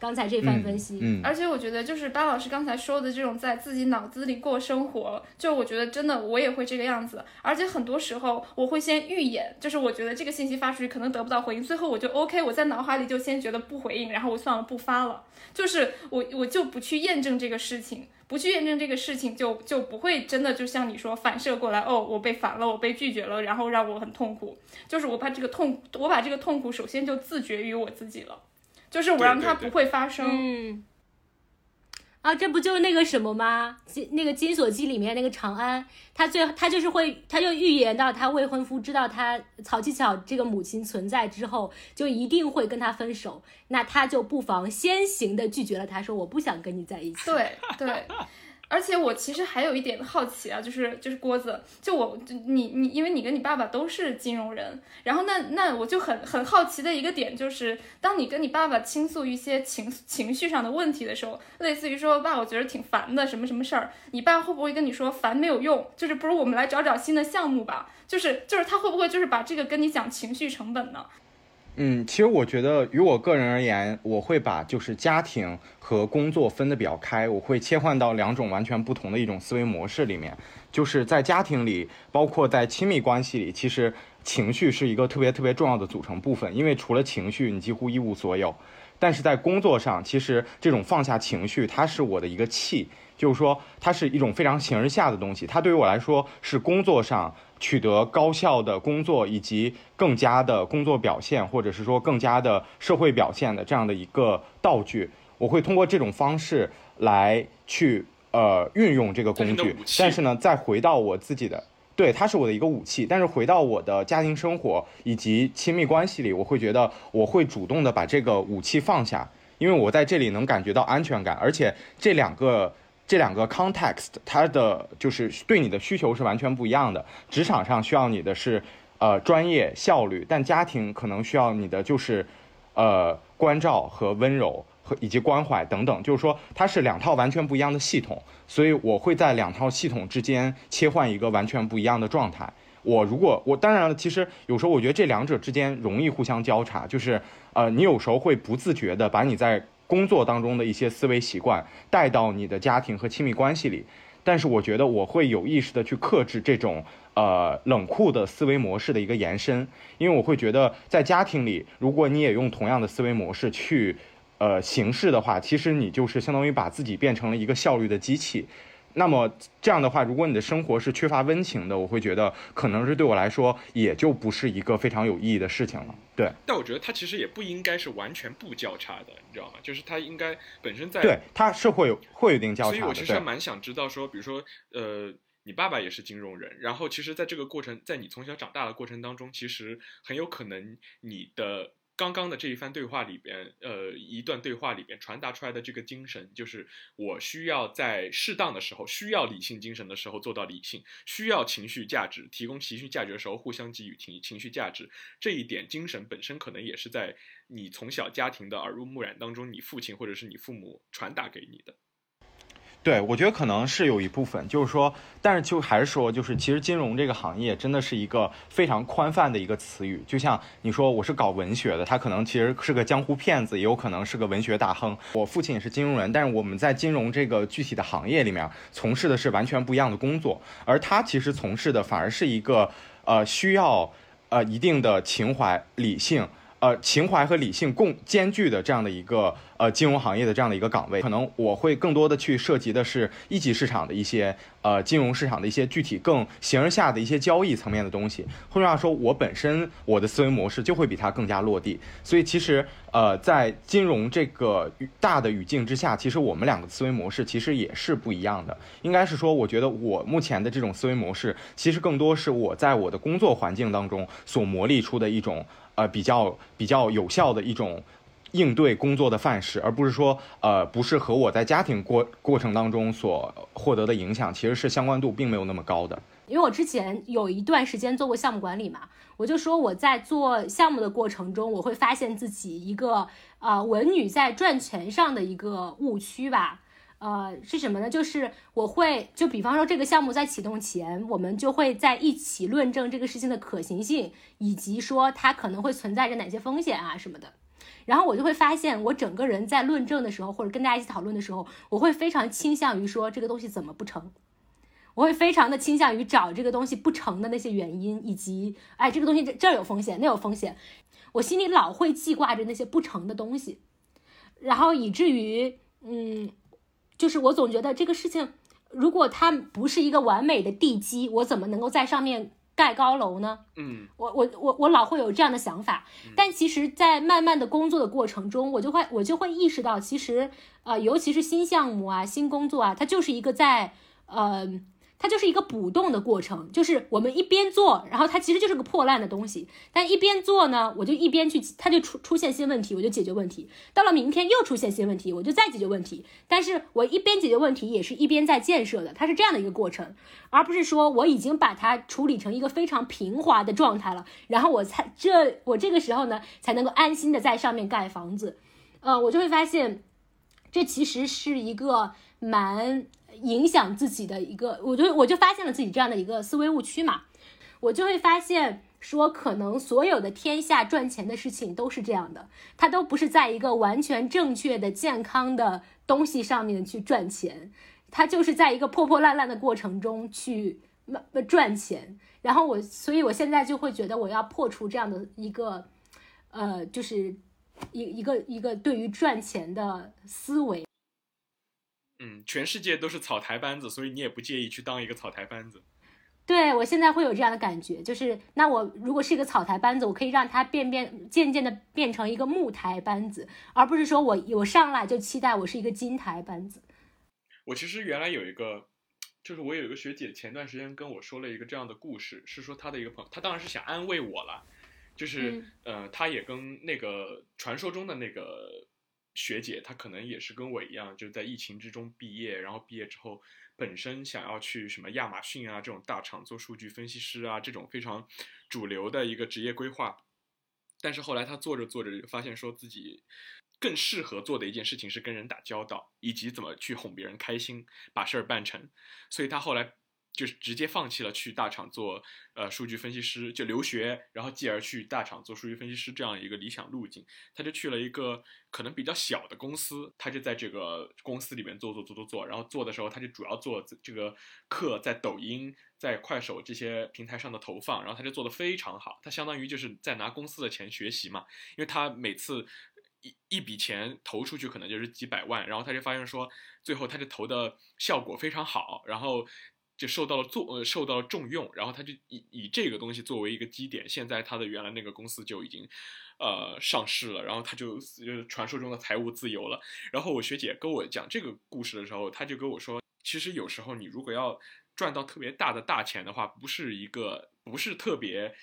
刚才这番分析。嗯，而且我觉得，就是巴老师刚才说的这种在自己脑子里过生活，就我觉得真的我也会这个样子。而且很多时候我会先预演，就是我觉得这个信息发出去可能得不到回应，最后我就 OK，我在脑海里就先觉得不回应，然后我算了不发了，就是我我就不去验证这个事情，不去验证这个事情，就就不会真的就像你说反射过来，哦，我被烦了，我被拒绝了，然后让我很痛苦。就是我把这个痛，我把这个痛苦首先就自觉于我自己了。就是我让它不会发生。嗯，啊，这不就是那个什么吗？金那个《金锁记》里面那个长安，他最他就是会，他就预言到他未婚夫知道他曹七巧这个母亲存在之后，就一定会跟他分手。那他就不妨先行的拒绝了他，说我不想跟你在一起。对对。而且我其实还有一点好奇啊，就是就是郭子，就我你你，因为你跟你爸爸都是金融人，然后那那我就很很好奇的一个点就是，当你跟你爸爸倾诉一些情情绪上的问题的时候，类似于说爸，我觉得挺烦的，什么什么事儿，你爸会不会跟你说烦没有用，就是不如我们来找找新的项目吧，就是就是他会不会就是把这个跟你讲情绪成本呢？嗯，其实我觉得，于我个人而言，我会把就是家庭和工作分得比较开，我会切换到两种完全不同的一种思维模式里面。就是在家庭里，包括在亲密关系里，其实情绪是一个特别特别重要的组成部分，因为除了情绪，你几乎一无所有。但是在工作上，其实这种放下情绪，它是我的一个气，就是说，它是一种非常形而下的东西，它对于我来说是工作上。取得高效的工作以及更加的工作表现，或者是说更加的社会表现的这样的一个道具，我会通过这种方式来去呃运用这个工具。但是呢，再回到我自己的，对，它是我的一个武器。但是回到我的家庭生活以及亲密关系里，我会觉得我会主动的把这个武器放下，因为我在这里能感觉到安全感，而且这两个。这两个 context，它的就是对你的需求是完全不一样的。职场上需要你的是，呃，专业效率，但家庭可能需要你的就是，呃，关照和温柔和以及关怀等等。就是说，它是两套完全不一样的系统，所以我会在两套系统之间切换一个完全不一样的状态。我如果我当然了，其实有时候我觉得这两者之间容易互相交叉，就是呃，你有时候会不自觉的把你在。工作当中的一些思维习惯带到你的家庭和亲密关系里，但是我觉得我会有意识的去克制这种呃冷酷的思维模式的一个延伸，因为我会觉得在家庭里，如果你也用同样的思维模式去呃行事的话，其实你就是相当于把自己变成了一个效率的机器。那么这样的话，如果你的生活是缺乏温情的，我会觉得可能是对我来说也就不是一个非常有意义的事情了。对，但我觉得它其实也不应该是完全不交叉的，你知道吗？就是它应该本身在对，它是会有会有一定交叉的。所以我其实蛮想知道说，比如说呃，你爸爸也是金融人，然后其实在这个过程，在你从小长大的过程当中，其实很有可能你的。刚刚的这一番对话里边，呃，一段对话里边传达出来的这个精神，就是我需要在适当的时候，需要理性精神的时候做到理性，需要情绪价值提供情绪价值的时候，互相给予情情绪价值。这一点精神本身可能也是在你从小家庭的耳濡目染当中，你父亲或者是你父母传达给你的。对，我觉得可能是有一部分，就是说，但是就还是说，就是其实金融这个行业真的是一个非常宽泛的一个词语。就像你说我是搞文学的，他可能其实是个江湖骗子，也有可能是个文学大亨。我父亲也是金融人，但是我们在金融这个具体的行业里面从事的是完全不一样的工作，而他其实从事的反而是一个呃需要呃一定的情怀、理性。呃，情怀和理性共兼具的这样的一个呃金融行业的这样的一个岗位，可能我会更多的去涉及的是一级市场的一些呃金融市场的一些具体更形而下的一些交易层面的东西。换句话说，我本身我的思维模式就会比它更加落地。所以其实呃在金融这个大的语境之下，其实我们两个思维模式其实也是不一样的。应该是说，我觉得我目前的这种思维模式，其实更多是我在我的工作环境当中所磨砺出的一种。呃，比较比较有效的一种应对工作的范式，而不是说，呃，不是和我在家庭过过程当中所获得的影响，其实是相关度并没有那么高的。因为我之前有一段时间做过项目管理嘛，我就说我在做项目的过程中，我会发现自己一个呃文女在赚钱上的一个误区吧。呃，是什么呢？就是我会就比方说这个项目在启动前，我们就会在一起论证这个事情的可行性，以及说它可能会存在着哪些风险啊什么的。然后我就会发现，我整个人在论证的时候，或者跟大家一起讨论的时候，我会非常倾向于说这个东西怎么不成，我会非常的倾向于找这个东西不成的那些原因，以及哎这个东西这这有风险，那有风险，我心里老会记挂着那些不成的东西，然后以至于嗯，就是我总觉得这个事情，如果它不是一个完美的地基，我怎么能够在上面？盖高楼呢？嗯，我我我我老会有这样的想法，但其实，在慢慢的工作的过程中，我就会我就会意识到，其实呃，尤其是新项目啊、新工作啊，它就是一个在呃。它就是一个补洞的过程，就是我们一边做，然后它其实就是个破烂的东西，但一边做呢，我就一边去，它就出出现新问题，我就解决问题。到了明天又出现新问题，我就再解决问题。但是我一边解决问题，也是一边在建设的，它是这样的一个过程，而不是说我已经把它处理成一个非常平滑的状态了，然后我才这我这个时候呢才能够安心的在上面盖房子。呃，我就会发现，这其实是一个蛮。影响自己的一个，我就我就发现了自己这样的一个思维误区嘛，我就会发现说，可能所有的天下赚钱的事情都是这样的，它都不是在一个完全正确的、健康的东西上面去赚钱，它就是在一个破破烂烂的过程中去赚钱。然后我，所以我现在就会觉得我要破除这样的一个，呃，就是一一个一个对于赚钱的思维。嗯，全世界都是草台班子，所以你也不介意去当一个草台班子。对我现在会有这样的感觉，就是那我如果是一个草台班子，我可以让它变变渐渐的变成一个木台班子，而不是说我我上来就期待我是一个金台班子。我其实原来有一个，就是我有一个学姐，前段时间跟我说了一个这样的故事，是说她的一个朋友，她当然是想安慰我了，就是呃，她也跟那个传说中的那个。学姐她可能也是跟我一样，就在疫情之中毕业，然后毕业之后本身想要去什么亚马逊啊这种大厂做数据分析师啊这种非常主流的一个职业规划，但是后来她做着做着发现说自己更适合做的一件事情是跟人打交道，以及怎么去哄别人开心，把事儿办成，所以她后来。就是直接放弃了去大厂做呃数据分析师，就留学，然后继而去大厂做数据分析师这样一个理想路径。他就去了一个可能比较小的公司，他就在这个公司里面做做做做做，然后做的时候他就主要做这个课在抖音、在快手这些平台上的投放，然后他就做的非常好。他相当于就是在拿公司的钱学习嘛，因为他每次一一笔钱投出去可能就是几百万，然后他就发现说最后他就投的效果非常好，然后。就受到了重呃受到了重用，然后他就以以这个东西作为一个基点，现在他的原来那个公司就已经，呃上市了，然后他就就是传说中的财务自由了。然后我学姐跟我讲这个故事的时候，她就跟我说，其实有时候你如果要赚到特别大的大钱的话，不是一个不是特别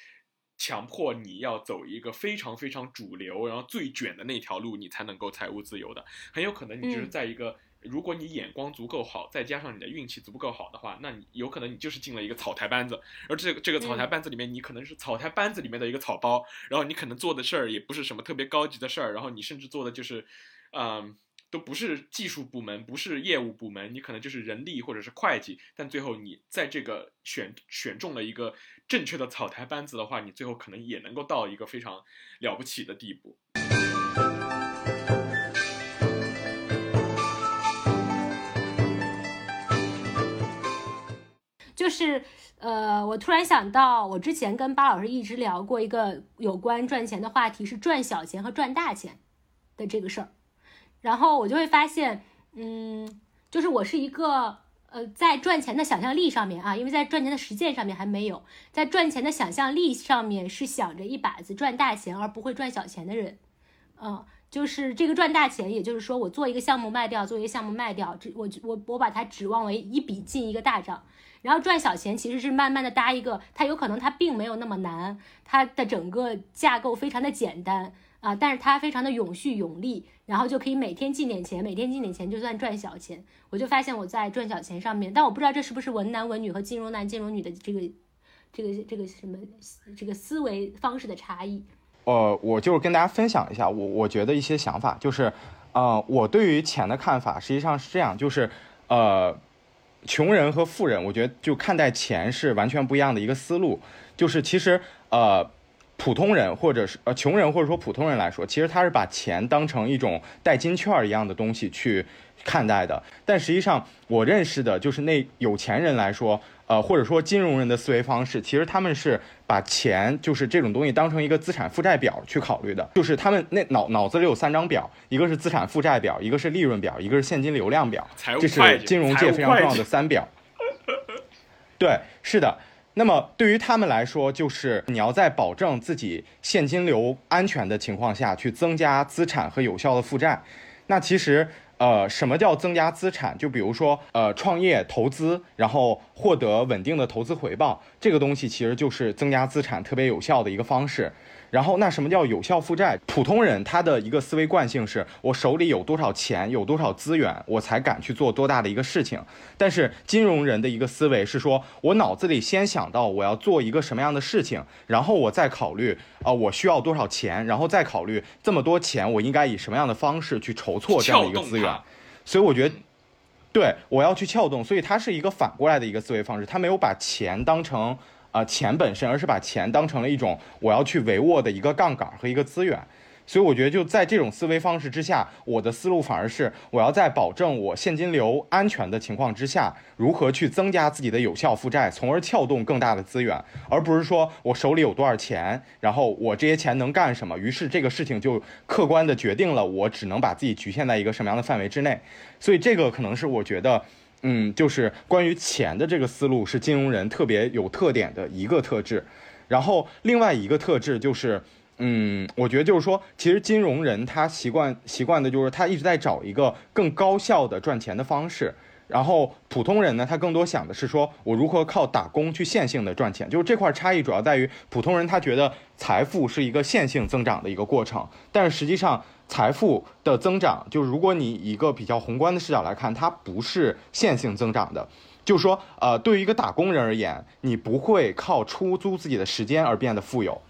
强迫你要走一个非常非常主流，然后最卷的那条路，你才能够财务自由的，很有可能你就是在一个。如果你眼光足够好，再加上你的运气足够好的话，那你有可能你就是进了一个草台班子，而这个这个草台班子里面，你可能是草台班子里面的一个草包，然后你可能做的事儿也不是什么特别高级的事儿，然后你甚至做的就是，嗯，都不是技术部门，不是业务部门，你可能就是人力或者是会计，但最后你在这个选选中了一个正确的草台班子的话，你最后可能也能够到一个非常了不起的地步。就是，呃，我突然想到，我之前跟巴老师一直聊过一个有关赚钱的话题，是赚小钱和赚大钱的这个事儿。然后我就会发现，嗯，就是我是一个，呃，在赚钱的想象力上面啊，因为在赚钱的实践上面还没有，在赚钱的想象力上面是想着一把子赚大钱而不会赚小钱的人，嗯。就是这个赚大钱，也就是说，我做一个项目卖掉，做一个项目卖掉，这我我我把它指望为一笔进一个大账，然后赚小钱其实是慢慢的搭一个，它有可能它并没有那么难，它的整个架构非常的简单啊，但是它非常的永续永利，然后就可以每天进点钱，每天进点钱就算赚小钱。我就发现我在赚小钱上面，但我不知道这是不是文男文女和金融男金融女的这个这个这个什么这个思维方式的差异。呃，我就是跟大家分享一下我我觉得一些想法，就是，呃，我对于钱的看法实际上是这样，就是，呃，穷人和富人，我觉得就看待钱是完全不一样的一个思路，就是其实，呃，普通人或者是呃穷人或者说普通人来说，其实他是把钱当成一种代金券一样的东西去看待的。但实际上，我认识的就是那有钱人来说，呃，或者说金融人的思维方式，其实他们是把钱就是这种东西当成一个资产负债表去考虑的。就是他们那脑脑子里有三张表，一个是资产负债表，一个是利润表，一个是现金流量表，这是金融界非常重要的三表。对，是的。那么对于他们来说，就是你要在保证自己现金流安全的情况下去增加资产和有效的负债。那其实，呃，什么叫增加资产？就比如说，呃，创业投资，然后获得稳定的投资回报，这个东西其实就是增加资产特别有效的一个方式。然后，那什么叫有效负债？普通人他的一个思维惯性是我手里有多少钱，有多少资源，我才敢去做多大的一个事情。但是金融人的一个思维是说，我脑子里先想到我要做一个什么样的事情，然后我再考虑啊，我需要多少钱，然后再考虑这么多钱我应该以什么样的方式去筹措这样的一个资源。所以我觉得，对我要去撬动，所以它是一个反过来的一个思维方式，他没有把钱当成。啊，钱本身，而是把钱当成了一种我要去维握的一个杠杆和一个资源。所以我觉得就在这种思维方式之下，我的思路反而是我要在保证我现金流安全的情况之下，如何去增加自己的有效负债，从而撬动更大的资源，而不是说我手里有多少钱，然后我这些钱能干什么，于是这个事情就客观的决定了我只能把自己局限在一个什么样的范围之内。所以这个可能是我觉得。嗯，就是关于钱的这个思路是金融人特别有特点的一个特质，然后另外一个特质就是，嗯，我觉得就是说，其实金融人他习惯习惯的就是他一直在找一个更高效的赚钱的方式。然后普通人呢，他更多想的是说，我如何靠打工去线性的赚钱。就是这块差异主要在于，普通人他觉得财富是一个线性增长的一个过程，但是实际上财富的增长，就是如果你以一个比较宏观的视角来看，它不是线性增长的。就是说，呃，对于一个打工人而言，你不会靠出租自己的时间而变得富有。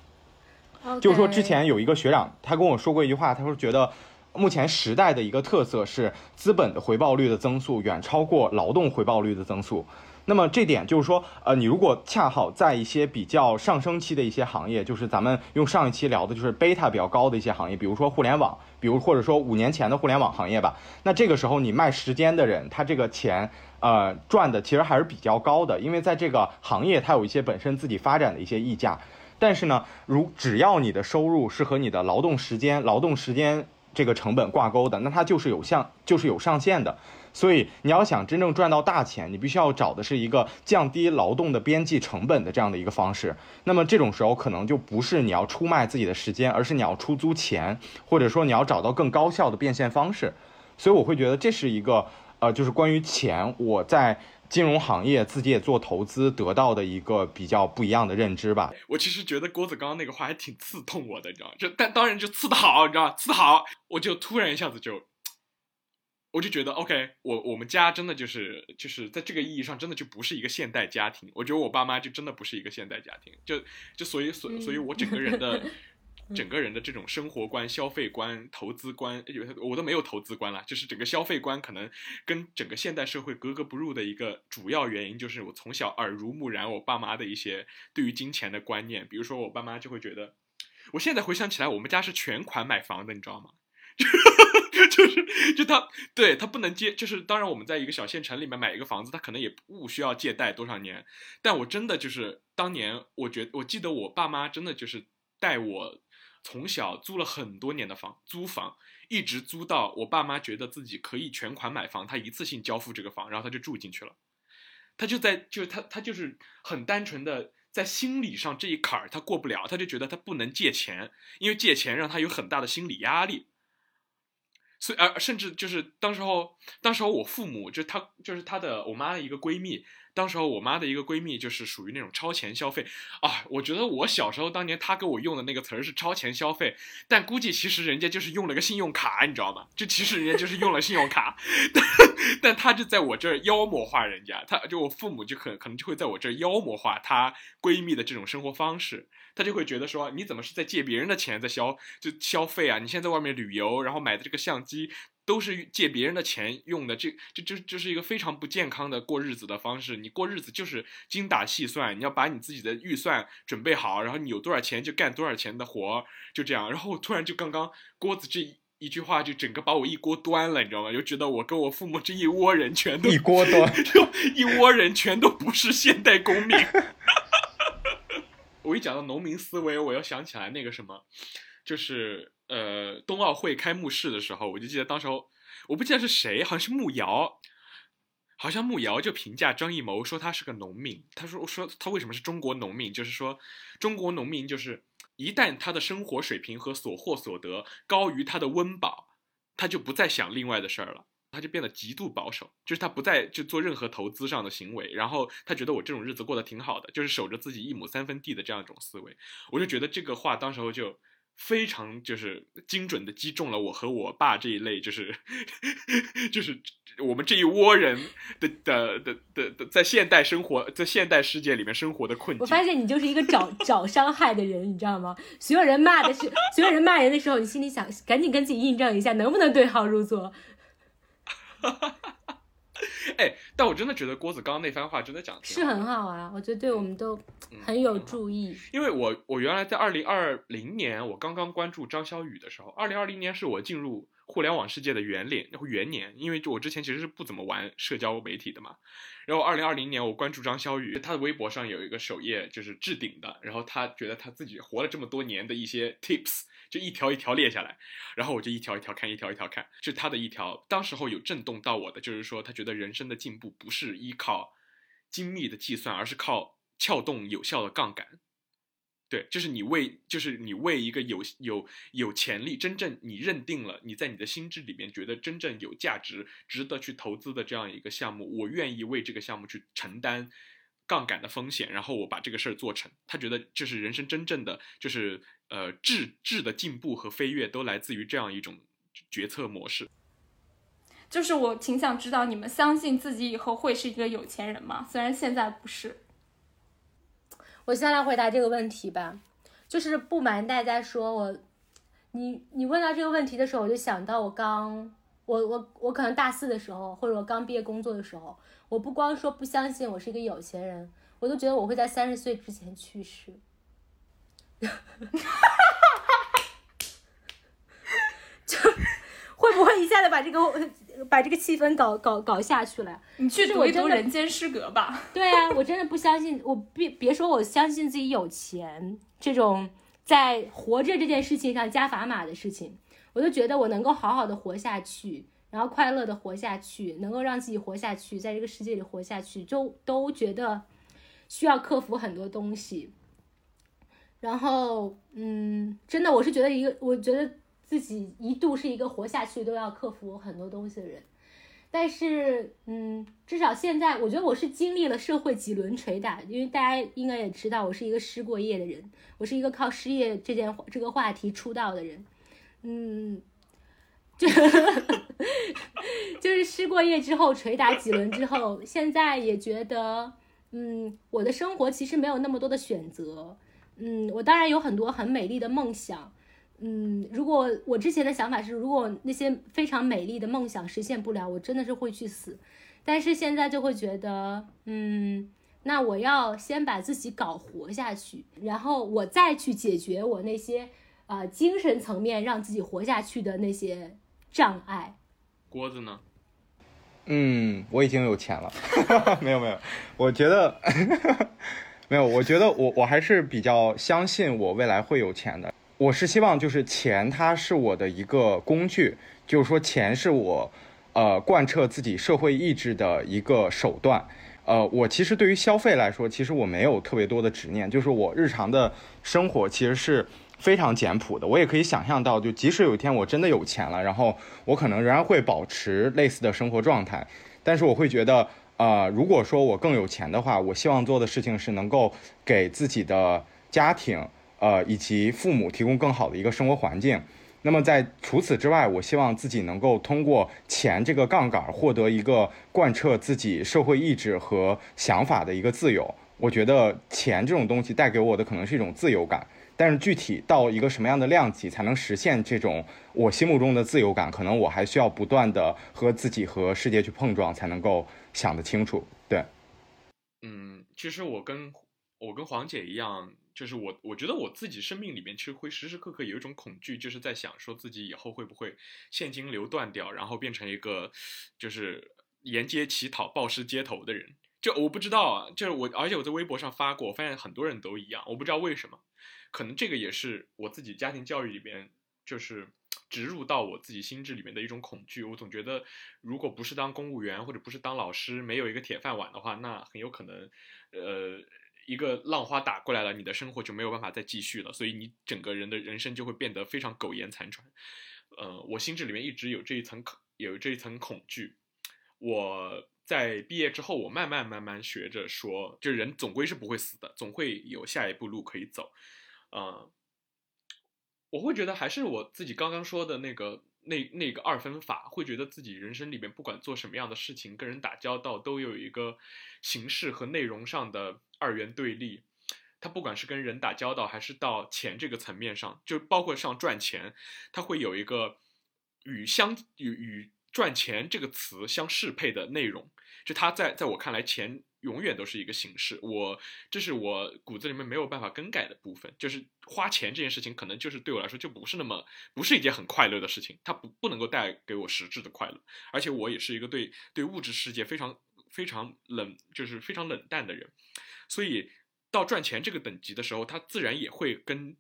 就是说，之前有一个学长，他跟我说过一句话，他说觉得。目前时代的一个特色是资本的回报率的增速远超过劳动回报率的增速。那么这点就是说，呃，你如果恰好在一些比较上升期的一些行业，就是咱们用上一期聊的，就是贝塔比较高的一些行业，比如说互联网，比如或者说五年前的互联网行业吧。那这个时候你卖时间的人，他这个钱，呃，赚的其实还是比较高的，因为在这个行业它有一些本身自己发展的一些溢价。但是呢，如只要你的收入是和你的劳动时间、劳动时间。这个成本挂钩的，那它就是有上就是有上限的，所以你要想真正赚到大钱，你必须要找的是一个降低劳动的边际成本的这样的一个方式。那么这种时候可能就不是你要出卖自己的时间，而是你要出租钱，或者说你要找到更高效的变现方式。所以我会觉得这是一个呃，就是关于钱，我在。金融行业自己也做投资，得到的一个比较不一样的认知吧。我其实觉得郭子刚那个话还挺刺痛我的，你知道就但当然就刺的好，你知道刺的好，我就突然一下子就，我就觉得 OK，我我们家真的就是就是在这个意义上真的就不是一个现代家庭。我觉得我爸妈就真的不是一个现代家庭，就就所以所所以我整个人的。整个人的这种生活观、消费观、投资观，有我都没有投资观了。就是整个消费观可能跟整个现代社会格格不入的一个主要原因，就是我从小耳濡目染我爸妈的一些对于金钱的观念。比如说，我爸妈就会觉得，我现在回想起来，我们家是全款买房的，你知道吗？就是就他对他不能借，就是当然我们在一个小县城里面买一个房子，他可能也不需要借贷多少年。但我真的就是当年，我觉我记得我爸妈真的就是带我。从小租了很多年的房，租房一直租到我爸妈觉得自己可以全款买房，他一次性交付这个房，然后他就住进去了。他就在，就是他他就是很单纯的在心理上这一坎儿他过不了，他就觉得他不能借钱，因为借钱让他有很大的心理压力。所以，而甚至就是当时候，当时候我父母就是她就是她的我妈的一个闺蜜。当时候我妈的一个闺蜜就是属于那种超前消费啊，我觉得我小时候当年她给我用的那个词儿是超前消费，但估计其实人家就是用了个信用卡，你知道吗？就其实人家就是用了信用卡，但但她就在我这儿妖魔化人家，她就我父母就可可能就会在我这儿妖魔化她闺蜜的这种生活方式，她就会觉得说你怎么是在借别人的钱在消就消费啊？你现在在外面旅游，然后买的这个相机。都是借别人的钱用的，这这这这是一个非常不健康的过日子的方式。你过日子就是精打细算，你要把你自己的预算准备好，然后你有多少钱就干多少钱的活，就这样。然后突然就刚刚郭子这一句话就整个把我一锅端了，你知道吗？就觉得我跟我父母这一窝人全都一锅端，就一窝人全都不是现代公民。我一讲到农民思维，我又想起来那个什么，就是呃冬奥会开幕式的时候，我就记得当时候我不记得是谁，好像是慕瑶，好像慕瑶就评价张艺谋说他是个农民，他说说他为什么是中国农民，就是说中国农民就是一旦他的生活水平和所获所得高于他的温饱，他就不再想另外的事儿了。他就变得极度保守，就是他不再就做任何投资上的行为，然后他觉得我这种日子过得挺好的，就是守着自己一亩三分地的这样一种思维，我就觉得这个话当时候就非常就是精准的击中了我和我爸这一类，就是就是我们这一窝人的的的的的在现代生活在现代世界里面生活的困境。我发现你就是一个找找伤害的人，你知道吗？所有人骂的是所有人骂人的时候，你心里想赶紧跟自己印证一下，能不能对号入座。哈哈哈 哎，但我真的觉得郭子刚刚那番话真的讲是很好啊，我觉得对我们都很有注意。因为我我原来在二零二零年我刚刚关注张小雨的时候，二零二零年是我进入互联网世界的元年元年，因为就我之前其实是不怎么玩社交媒体的嘛。然后二零二零年我关注张小雨，他的微博上有一个首页就是置顶的，然后他觉得他自己活了这么多年的一些 tips。就一条一条列下来，然后我就一条一条看，一条一条看。是他的一条，当时候有震动到我的，就是说他觉得人生的进步不是依靠精密的计算，而是靠撬动有效的杠杆。对，就是你为，就是你为一个有有有潜力、真正你认定了你在你的心智里面觉得真正有价值、值得去投资的这样一个项目，我愿意为这个项目去承担杠杆的风险，然后我把这个事儿做成。他觉得这是人生真正的，就是。呃，质质的进步和飞跃都来自于这样一种决策模式。就是我挺想知道，你们相信自己以后会是一个有钱人吗？虽然现在不是。我先来回答这个问题吧。就是不瞒大家说，我，你你问到这个问题的时候，我就想到我刚，我我我可能大四的时候，或者我刚毕业工作的时候，我不光说不相信我是一个有钱人，我都觉得我会在三十岁之前去世。哈哈哈哈哈！就会不会一下子把这个 把这个气氛搞搞搞下去了？你去读一读《人间失格》吧。对啊，我真的不相信，我别别说我相信自己有钱这种在活着这件事情上加砝码的事情，我都觉得我能够好好的活下去，然后快乐的活下去，能够让自己活下去，在这个世界里活下去，就都觉得需要克服很多东西。然后，嗯，真的，我是觉得一个，我觉得自己一度是一个活下去都要克服很多东西的人。但是，嗯，至少现在，我觉得我是经历了社会几轮捶打，因为大家应该也知道，我是一个失过业的人，我是一个靠失业这件这个话题出道的人。嗯，就 就是失过业之后捶打几轮之后，现在也觉得，嗯，我的生活其实没有那么多的选择。嗯，我当然有很多很美丽的梦想。嗯，如果我之前的想法是，如果那些非常美丽的梦想实现不了，我真的是会去死。但是现在就会觉得，嗯，那我要先把自己搞活下去，然后我再去解决我那些啊精神层面让自己活下去的那些障碍。锅子呢？嗯，我已经有钱了。没有没有，我觉得。没有，我觉得我我还是比较相信我未来会有钱的。我是希望就是钱，它是我的一个工具，就是说钱是我，呃，贯彻自己社会意志的一个手段。呃，我其实对于消费来说，其实我没有特别多的执念，就是我日常的生活其实是非常简朴的。我也可以想象到，就即使有一天我真的有钱了，然后我可能仍然会保持类似的生活状态，但是我会觉得。呃，如果说我更有钱的话，我希望做的事情是能够给自己的家庭，呃，以及父母提供更好的一个生活环境。那么在除此之外，我希望自己能够通过钱这个杠杆获得一个贯彻自己社会意志和想法的一个自由。我觉得钱这种东西带给我的可能是一种自由感。但是具体到一个什么样的量级才能实现这种我心目中的自由感，可能我还需要不断的和自己和世界去碰撞，才能够想得清楚。对，嗯，其实我跟我跟黄姐一样，就是我我觉得我自己生命里面其实会时时刻刻有一种恐惧，就是在想说自己以后会不会现金流断掉，然后变成一个就是沿街乞讨、暴尸街头的人。就我不知道啊，就是我，而且我在微博上发过，我发现很多人都一样，我不知道为什么。可能这个也是我自己家庭教育里边，就是植入到我自己心智里面的一种恐惧。我总觉得，如果不是当公务员或者不是当老师，没有一个铁饭碗的话，那很有可能，呃，一个浪花打过来了，你的生活就没有办法再继续了。所以你整个人的人生就会变得非常苟延残喘。呃，我心智里面一直有这一层恐，有这一层恐惧。我在毕业之后，我慢慢慢慢学着说，就人总归是不会死的，总会有下一步路可以走。呃，我会觉得还是我自己刚刚说的那个那那个二分法，会觉得自己人生里面不管做什么样的事情，跟人打交道都有一个形式和内容上的二元对立。他不管是跟人打交道，还是到钱这个层面上，就包括上赚钱，他会有一个与相与与赚钱这个词相适配的内容。就他在在我看来，钱。永远都是一个形式，我这是我骨子里面没有办法更改的部分，就是花钱这件事情，可能就是对我来说就不是那么不是一件很快乐的事情，它不不能够带给我实质的快乐，而且我也是一个对对物质世界非常非常冷，就是非常冷淡的人，所以到赚钱这个等级的时候，它自然也会跟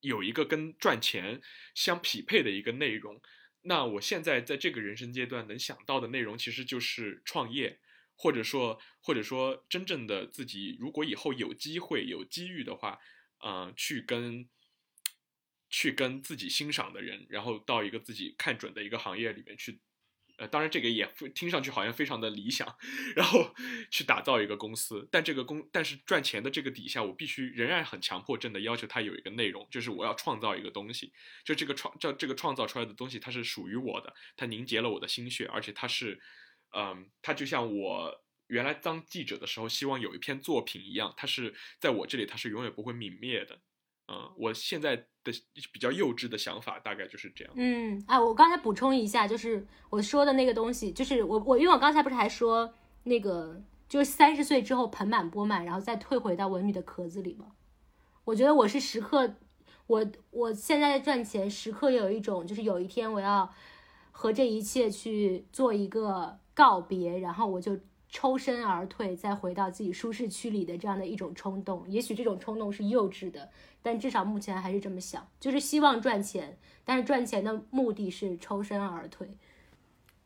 有一个跟赚钱相匹配的一个内容。那我现在在这个人生阶段能想到的内容，其实就是创业。或者说，或者说，真正的自己，如果以后有机会、有机遇的话，嗯，去跟，去跟自己欣赏的人，然后到一个自己看准的一个行业里面去，呃，当然这个也听上去好像非常的理想，然后去打造一个公司。但这个公，但是赚钱的这个底下，我必须仍然很强迫症的要求它有一个内容，就是我要创造一个东西，就这个创，这这个创造出来的东西，它是属于我的，它凝结了我的心血，而且它是。嗯，他就像我原来当记者的时候，希望有一篇作品一样，他是在我这里，他是永远不会泯灭的。嗯，我现在的比较幼稚的想法大概就是这样。嗯，哎，我刚才补充一下，就是我说的那个东西，就是我我因为我刚才不是还说那个，就是三十岁之后盆满钵满，然后再退回到文女的壳子里吗？我觉得我是时刻，我我现在赚钱，时刻有一种就是有一天我要和这一切去做一个。告别，然后我就抽身而退，再回到自己舒适区里的这样的一种冲动。也许这种冲动是幼稚的，但至少目前还是这么想，就是希望赚钱，但是赚钱的目的是抽身而退。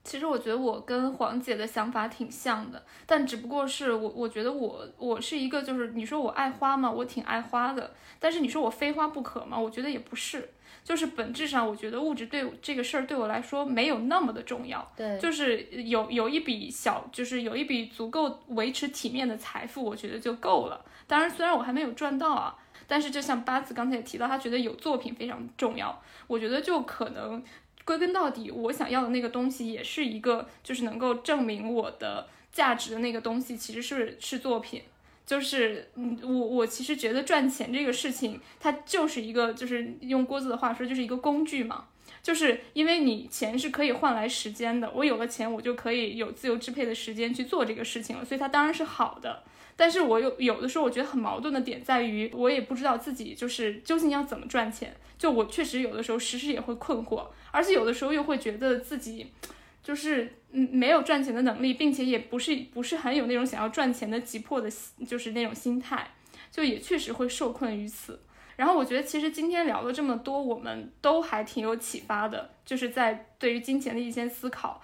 其实我觉得我跟黄姐的想法挺像的，但只不过是我，我觉得我我是一个，就是你说我爱花嘛？我挺爱花的，但是你说我非花不可吗？我觉得也不是。就是本质上，我觉得物质对这个事儿对我来说没有那么的重要。对，就是有有一笔小，就是有一笔足够维持体面的财富，我觉得就够了。当然，虽然我还没有赚到啊，但是就像八字刚才也提到，他觉得有作品非常重要。我觉得就可能归根到底，我想要的那个东西也是一个，就是能够证明我的价值的那个东西，其实是是作品。就是，嗯，我我其实觉得赚钱这个事情，它就是一个，就是用郭子的话说，就是一个工具嘛。就是因为你钱是可以换来时间的，我有了钱，我就可以有自由支配的时间去做这个事情了，所以它当然是好的。但是我有有的时候我觉得很矛盾的点在于，我也不知道自己就是究竟要怎么赚钱。就我确实有的时候时时也会困惑，而且有的时候又会觉得自己。就是嗯，没有赚钱的能力，并且也不是不是很有那种想要赚钱的急迫的，就是那种心态，就也确实会受困于此。然后我觉得其实今天聊了这么多，我们都还挺有启发的，就是在对于金钱的一些思考。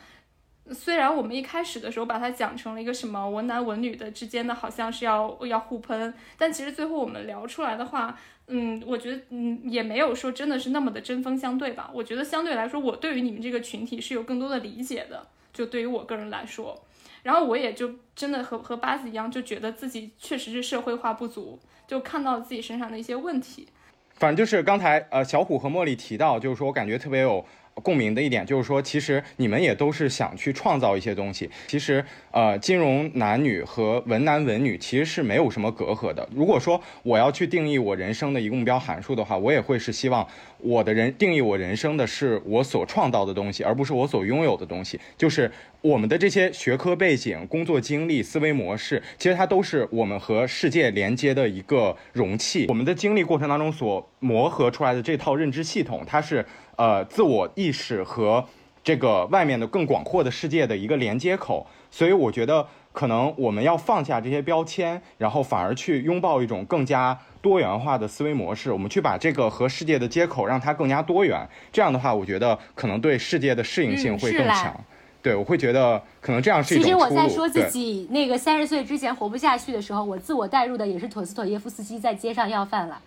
虽然我们一开始的时候把它讲成了一个什么文男文女的之间的好像是要要互喷，但其实最后我们聊出来的话。嗯，我觉得嗯也没有说真的是那么的针锋相对吧。我觉得相对来说，我对于你们这个群体是有更多的理解的。就对于我个人来说，然后我也就真的和和八子一样，就觉得自己确实是社会化不足，就看到自己身上的一些问题。反正就是刚才呃小虎和茉莉提到，就是说我感觉特别有共鸣的一点就是说，其实你们也都是想去创造一些东西。其实，呃，金融男女和文男文女其实是没有什么隔阂的。如果说我要去定义我人生的一个目标函数的话，我也会是希望我的人定义我人生的是我所创造的东西，而不是我所拥有的东西。就是我们的这些学科背景、工作经历、思维模式，其实它都是我们和世界连接的一个容器。我们的经历过程当中所磨合出来的这套认知系统，它是呃自我意识和这个外面的更广阔的世界的一个连接口。所以我觉得，可能我们要放下这些标签，然后反而去拥抱一种更加多元化的思维模式。我们去把这个和世界的接口让它更加多元。这样的话，我觉得可能对世界的适应性会更强。对，我会觉得可能这样是一种其实我在说自己那个三十岁之前活不下去的时候，我自我代入的也是陀思妥耶夫斯基在街上要饭了。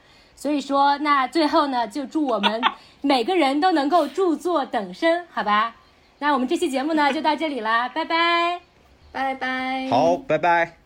所以说，那最后呢，就祝我们 每个人都能够著作等身，好吧？那我们这期节目呢就到这里啦，拜拜。拜拜。好，拜拜。